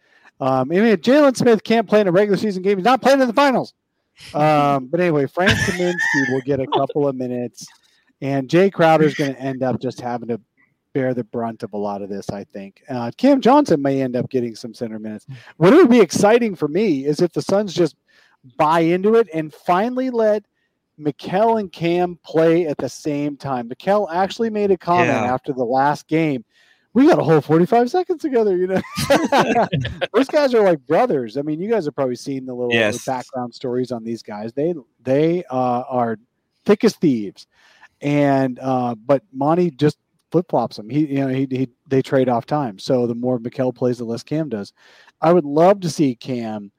Um, I mean, Jalen Smith can't play in a regular season game, he's not playing in the finals. Um, but anyway, Frank Kaminsky will get a couple of minutes, and Jay Crowder is going to end up just having to bear the brunt of a lot of this, I think. Uh, Cam Johnson may end up getting some center minutes. What would be exciting for me is if the Suns just buy into it and finally let Mikal and Cam play at the same time. Mikal actually made a comment Yeah. after the last game. We got a whole 45 seconds together, you know. <laughs> Those guys are like brothers. I mean, you guys have probably seen the little Yes. background stories on these guys. They they uh, are thick as thieves. And uh, but Monty just flip flops him. He you know he, he they trade off time. So the more Mikal plays, the less Cam does. I would love to see Cam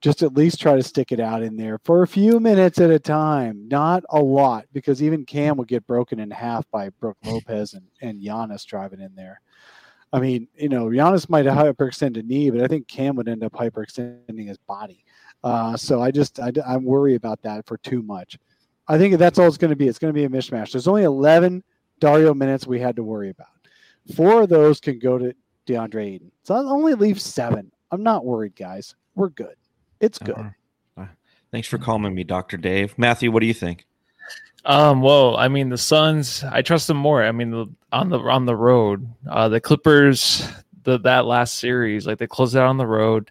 just at least try to stick it out in there for a few minutes at a time, not a lot, because even Cam would get broken in half by Brook Lopez and, and Giannis driving in there. I mean, you know, Giannis might hyperextend a knee, but I think Cam would end up hyperextending his body. Uh, so I just, I, I worry about that for too much. I think that's all it's going to be. It's going to be a mishmash. There's only 11 Dario minutes we had to worry about. Four of those can go to DeAndre Ayton. So that only leaves seven. I'm not worried, guys. We're good. It's good. Uh, Thanks for calling me, Dr. Dave. Matthew, what do you think? Um, well, I mean, the Suns, I trust them more. I mean, the, on the on the road, uh, the Clippers, the that last series, like they closed out on the road,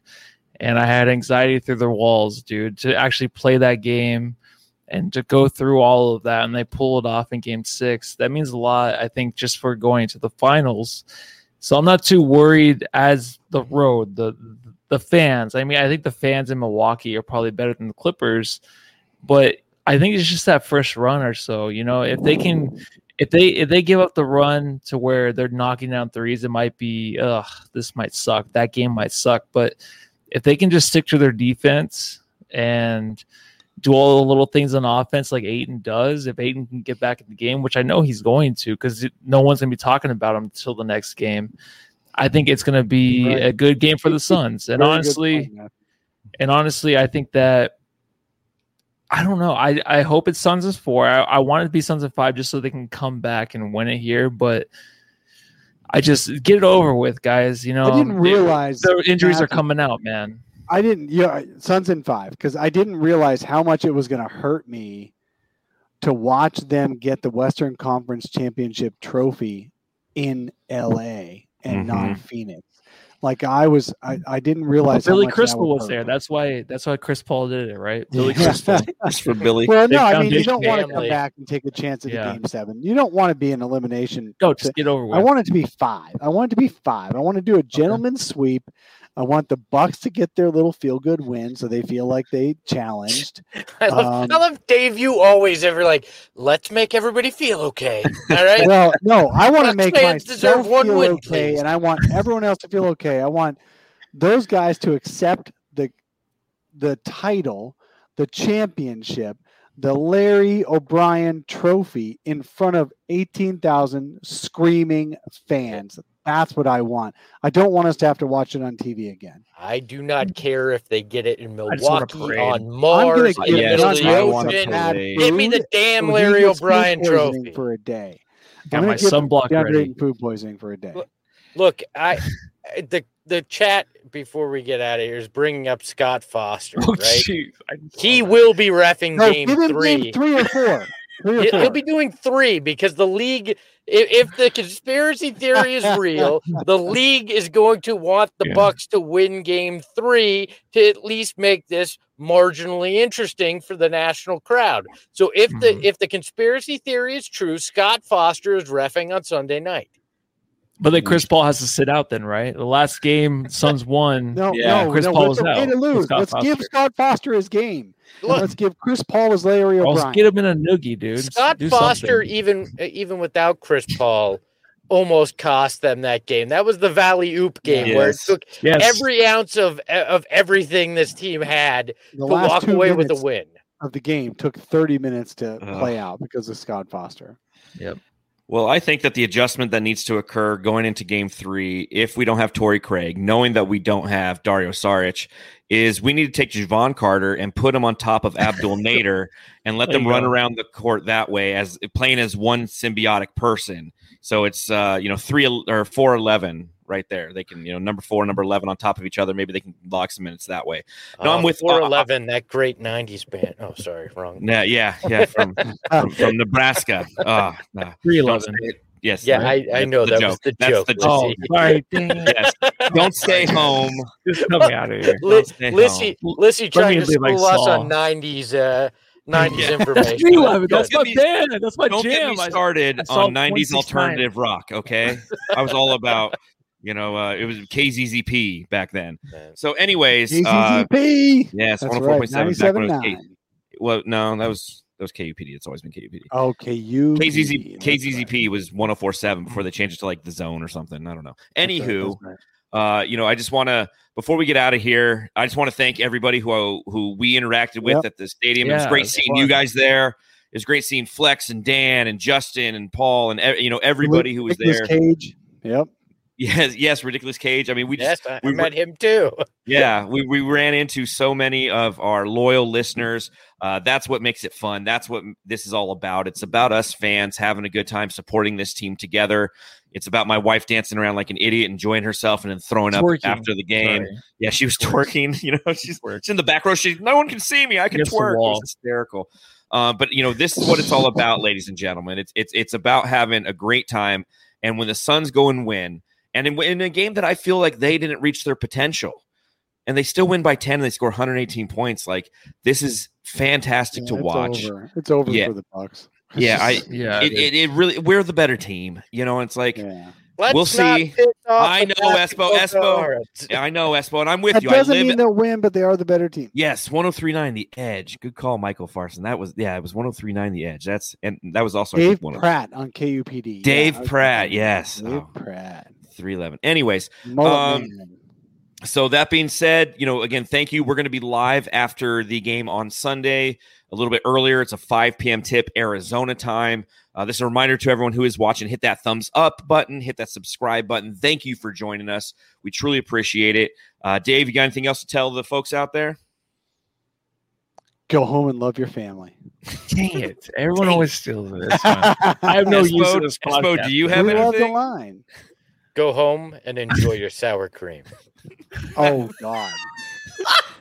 and I had anxiety through their walls, dude, to actually play that game and to go through all of that, and they pull it off in Game Six. That means a lot, I think, just for going to the finals. So I'm not too worried as the road, the the fans. I mean, I think the fans in Milwaukee are probably better than the Clippers, but I think it's just that first run or so. You know, if they can, if they if they give up the run to where they're knocking down threes, it might be, ugh, this might suck. That game might suck. But if they can just stick to their defense and do all the little things on offense like Ayton does, if Ayton can get back in the game, which I know he's going to, because no one's gonna be talking about him until the next game. I think it's gonna be Right. a good game for the Suns. And Very honestly, and honestly, I think that I don't know. I, I hope it's Suns of four. I, I want it to be Suns of five just so they can come back and win it here. But I just get it over with, guys. You know, I didn't realize the injuries are coming out, man. I didn't. Yeah, Suns in five because I didn't realize how much it was going to hurt me to watch them get the Western Conference Championship trophy in L.A. and not Mhm. Phoenix. Like I was, I, I didn't realize. how Billy Crystal was there. me. That's why. That's why Chris Paul did it, right? Billy Yeah. Crystal. <laughs> Just for Billy. Well, Big no, I mean you don't want to come back and take a chance at Yeah. a game seven. You don't want to be an elimination. No, just get over with. I want it to be five. I want it to be five. I want to do a gentleman's sweep. I want the Bucks to get their little feel good win so they feel like they challenged. <laughs> I love, Um, I love Dave. You always ever like, let's make everybody feel okay. All right. Well, no, I want to make myself one feel win, okay, please. and I want everyone else to feel okay. I want those guys to accept the the title, the championship, the Larry O'Brien Trophy in front of eighteen thousand screaming fans. That's what I want. I don't want us to have to watch it on TV again. I do not mm-hmm. care if they get it in I just want a Milwaukee, on Mars, I'm in the Yes, middle I of the DeAndre want a ocean. parade. Give me the damn Larry O'Brien trophy. for a day. Got I'm my gonna sunblock ready. Ayton food poisoning for a day. Look, Look, I the the chat before we get out of here is bringing up Scott Foster, Oh, right? jeez. I saw He will be refing No, game give him three. game three or four. <laughs> Three or He- four. He'll be doing three because the league, i- if the conspiracy theory is <laughs> real, the league is going to want the Yeah. Bucks to win game three to at least make this marginally interesting for the national crowd. So if the Mhm. if the conspiracy theory is true, Scott Foster is refing on Sunday night. But then Chris Paul has to sit out then, right? The last game, <laughs> Suns won. No, Yeah, no, Chris no. Paul it's was okay out to lose. Scott Let's give Scott Foster his game. Look, let's give Chris Paul his Larry Or else O'Brien. get him in a noogie, dude. Scott Do Foster, something. even uh, even without Chris Paul, almost cost them that game. That was the Valley Oop game where it took Yes. every ounce of of everything this team had the to walk away with a win. of the game took 30 minutes to Ugh. play out because of Scott Foster. Well, I think that the adjustment that needs to occur going into game three, if we don't have Torrey Craig, knowing that we don't have Dario Saric, is we need to take Jevon Carter and put him on top of Abdel <laughs> Nader and let them run go. around the court that way as playing as one symbiotic person. So it's uh, you know three or four eleven right there. They can you know number four, number eleven on top of each other. Maybe they can log some minutes that way. No, I'm with- uh, four eleven. that great '90s band. Oh, sorry, wrong. Yeah, yeah, yeah. From <laughs> from, from Nebraska. Ah, no. Three Don't eleven. say it. Yes. Yeah, right. I, I know the that joke. was the That's joke. the Oh, Lissy. sorry. Yes. Don't stay home. Just come out of here. Li- Don't Lissy. Lissy trying to leave like us Saul. on '90s uh, <laughs> '90s Yeah. information. Three eleven. That's my get me- band. That's my Don't get jam. me I- started I saw on 90s alternative rock, okay? I was all about, you know, uh, it was KZZP back then. Man. So, anyways, uh, yes, 104.7 back when it was K- Well, no, that was that was KUPD. It's always been KUPD. Okay, you. KZZ, KZZP was 104.7 before they changed it to like the zone or something. I don't know. Anywho, uh, you know, I just want to before we get out of here, I just want to thank everybody who who we interacted with Yep. at the stadium. it was great it was seeing fun. you guys there. It was great seeing Flex and Dan and Justin and Paul and you know everybody who was there. Cage. Yep. Yes, yes, ridiculous cage. I mean, we just Yes, I, we met him too. <laughs> yeah, we, we ran into so many of our loyal listeners. Uh, that's what makes it fun. That's what this is all about. It's about us fans having a good time supporting this team together. It's about my wife dancing around like an idiot, enjoying herself, and then throwing up after the game. Sorry. Yeah, she was twerking. <laughs> You know, she's, she's in the back row. She no one can see me. I can Against twerk. It was wall. hysterical. Uh, but you know, this is what it's all about, ladies and gentlemen. It's it's it's about having a great time. And when the Suns go and win, and in, in a game that I feel like they didn't reach their potential, and they still win by ten, and they score 118 points. Like this is fantastic to it's watch. Over. It's over Yeah. for the Bucks. <laughs> Yeah, I <laughs> Yeah. it, it, it really we're the better team. You know, it's like Yeah. Let's We'll not see. I know, Espo, basketball Espo. gods. I know Espo, and I'm with That you. Doesn't live mean they'll win, but they are the better team. Yes, 1039 The Edge. Good call, Michael Farson. That was yeah, it was 1039 The Edge. That's and that was also Dave think, one of Pratt on KUPD. Dave I Pratt, yes. Dave Oh. Pratt. 311. Anyways, Um, so that being said, you know, again, thank you. We're going to be live after the game on Sunday, a little bit earlier. It's a 5 p.m. tip, Arizona time. Uh, this is a reminder to everyone who is watching hit that thumbs up button, hit that subscribe button. Thank you for joining us. We truly appreciate it. Uh, Dave, you got anything else to tell the folks out there? Go home and love your family. Dang it. Everyone always steals this. man. <laughs> I have no use Espo, of this Espo, do you have we love the anything? line. Go home and enjoy your sour cream. <laughs> Oh God.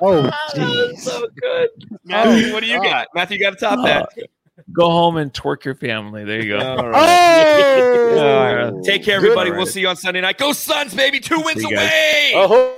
Oh <laughs> jeez. good. Matthew, Oh, what do you got? Matthew, you got to top that. Uh, go home and twerk your family. There you go. All right. Oh, All right. Take care, everybody. All We'll see you on Sunday night. Go Suns, baby! Two wins See you guys. away. Oh,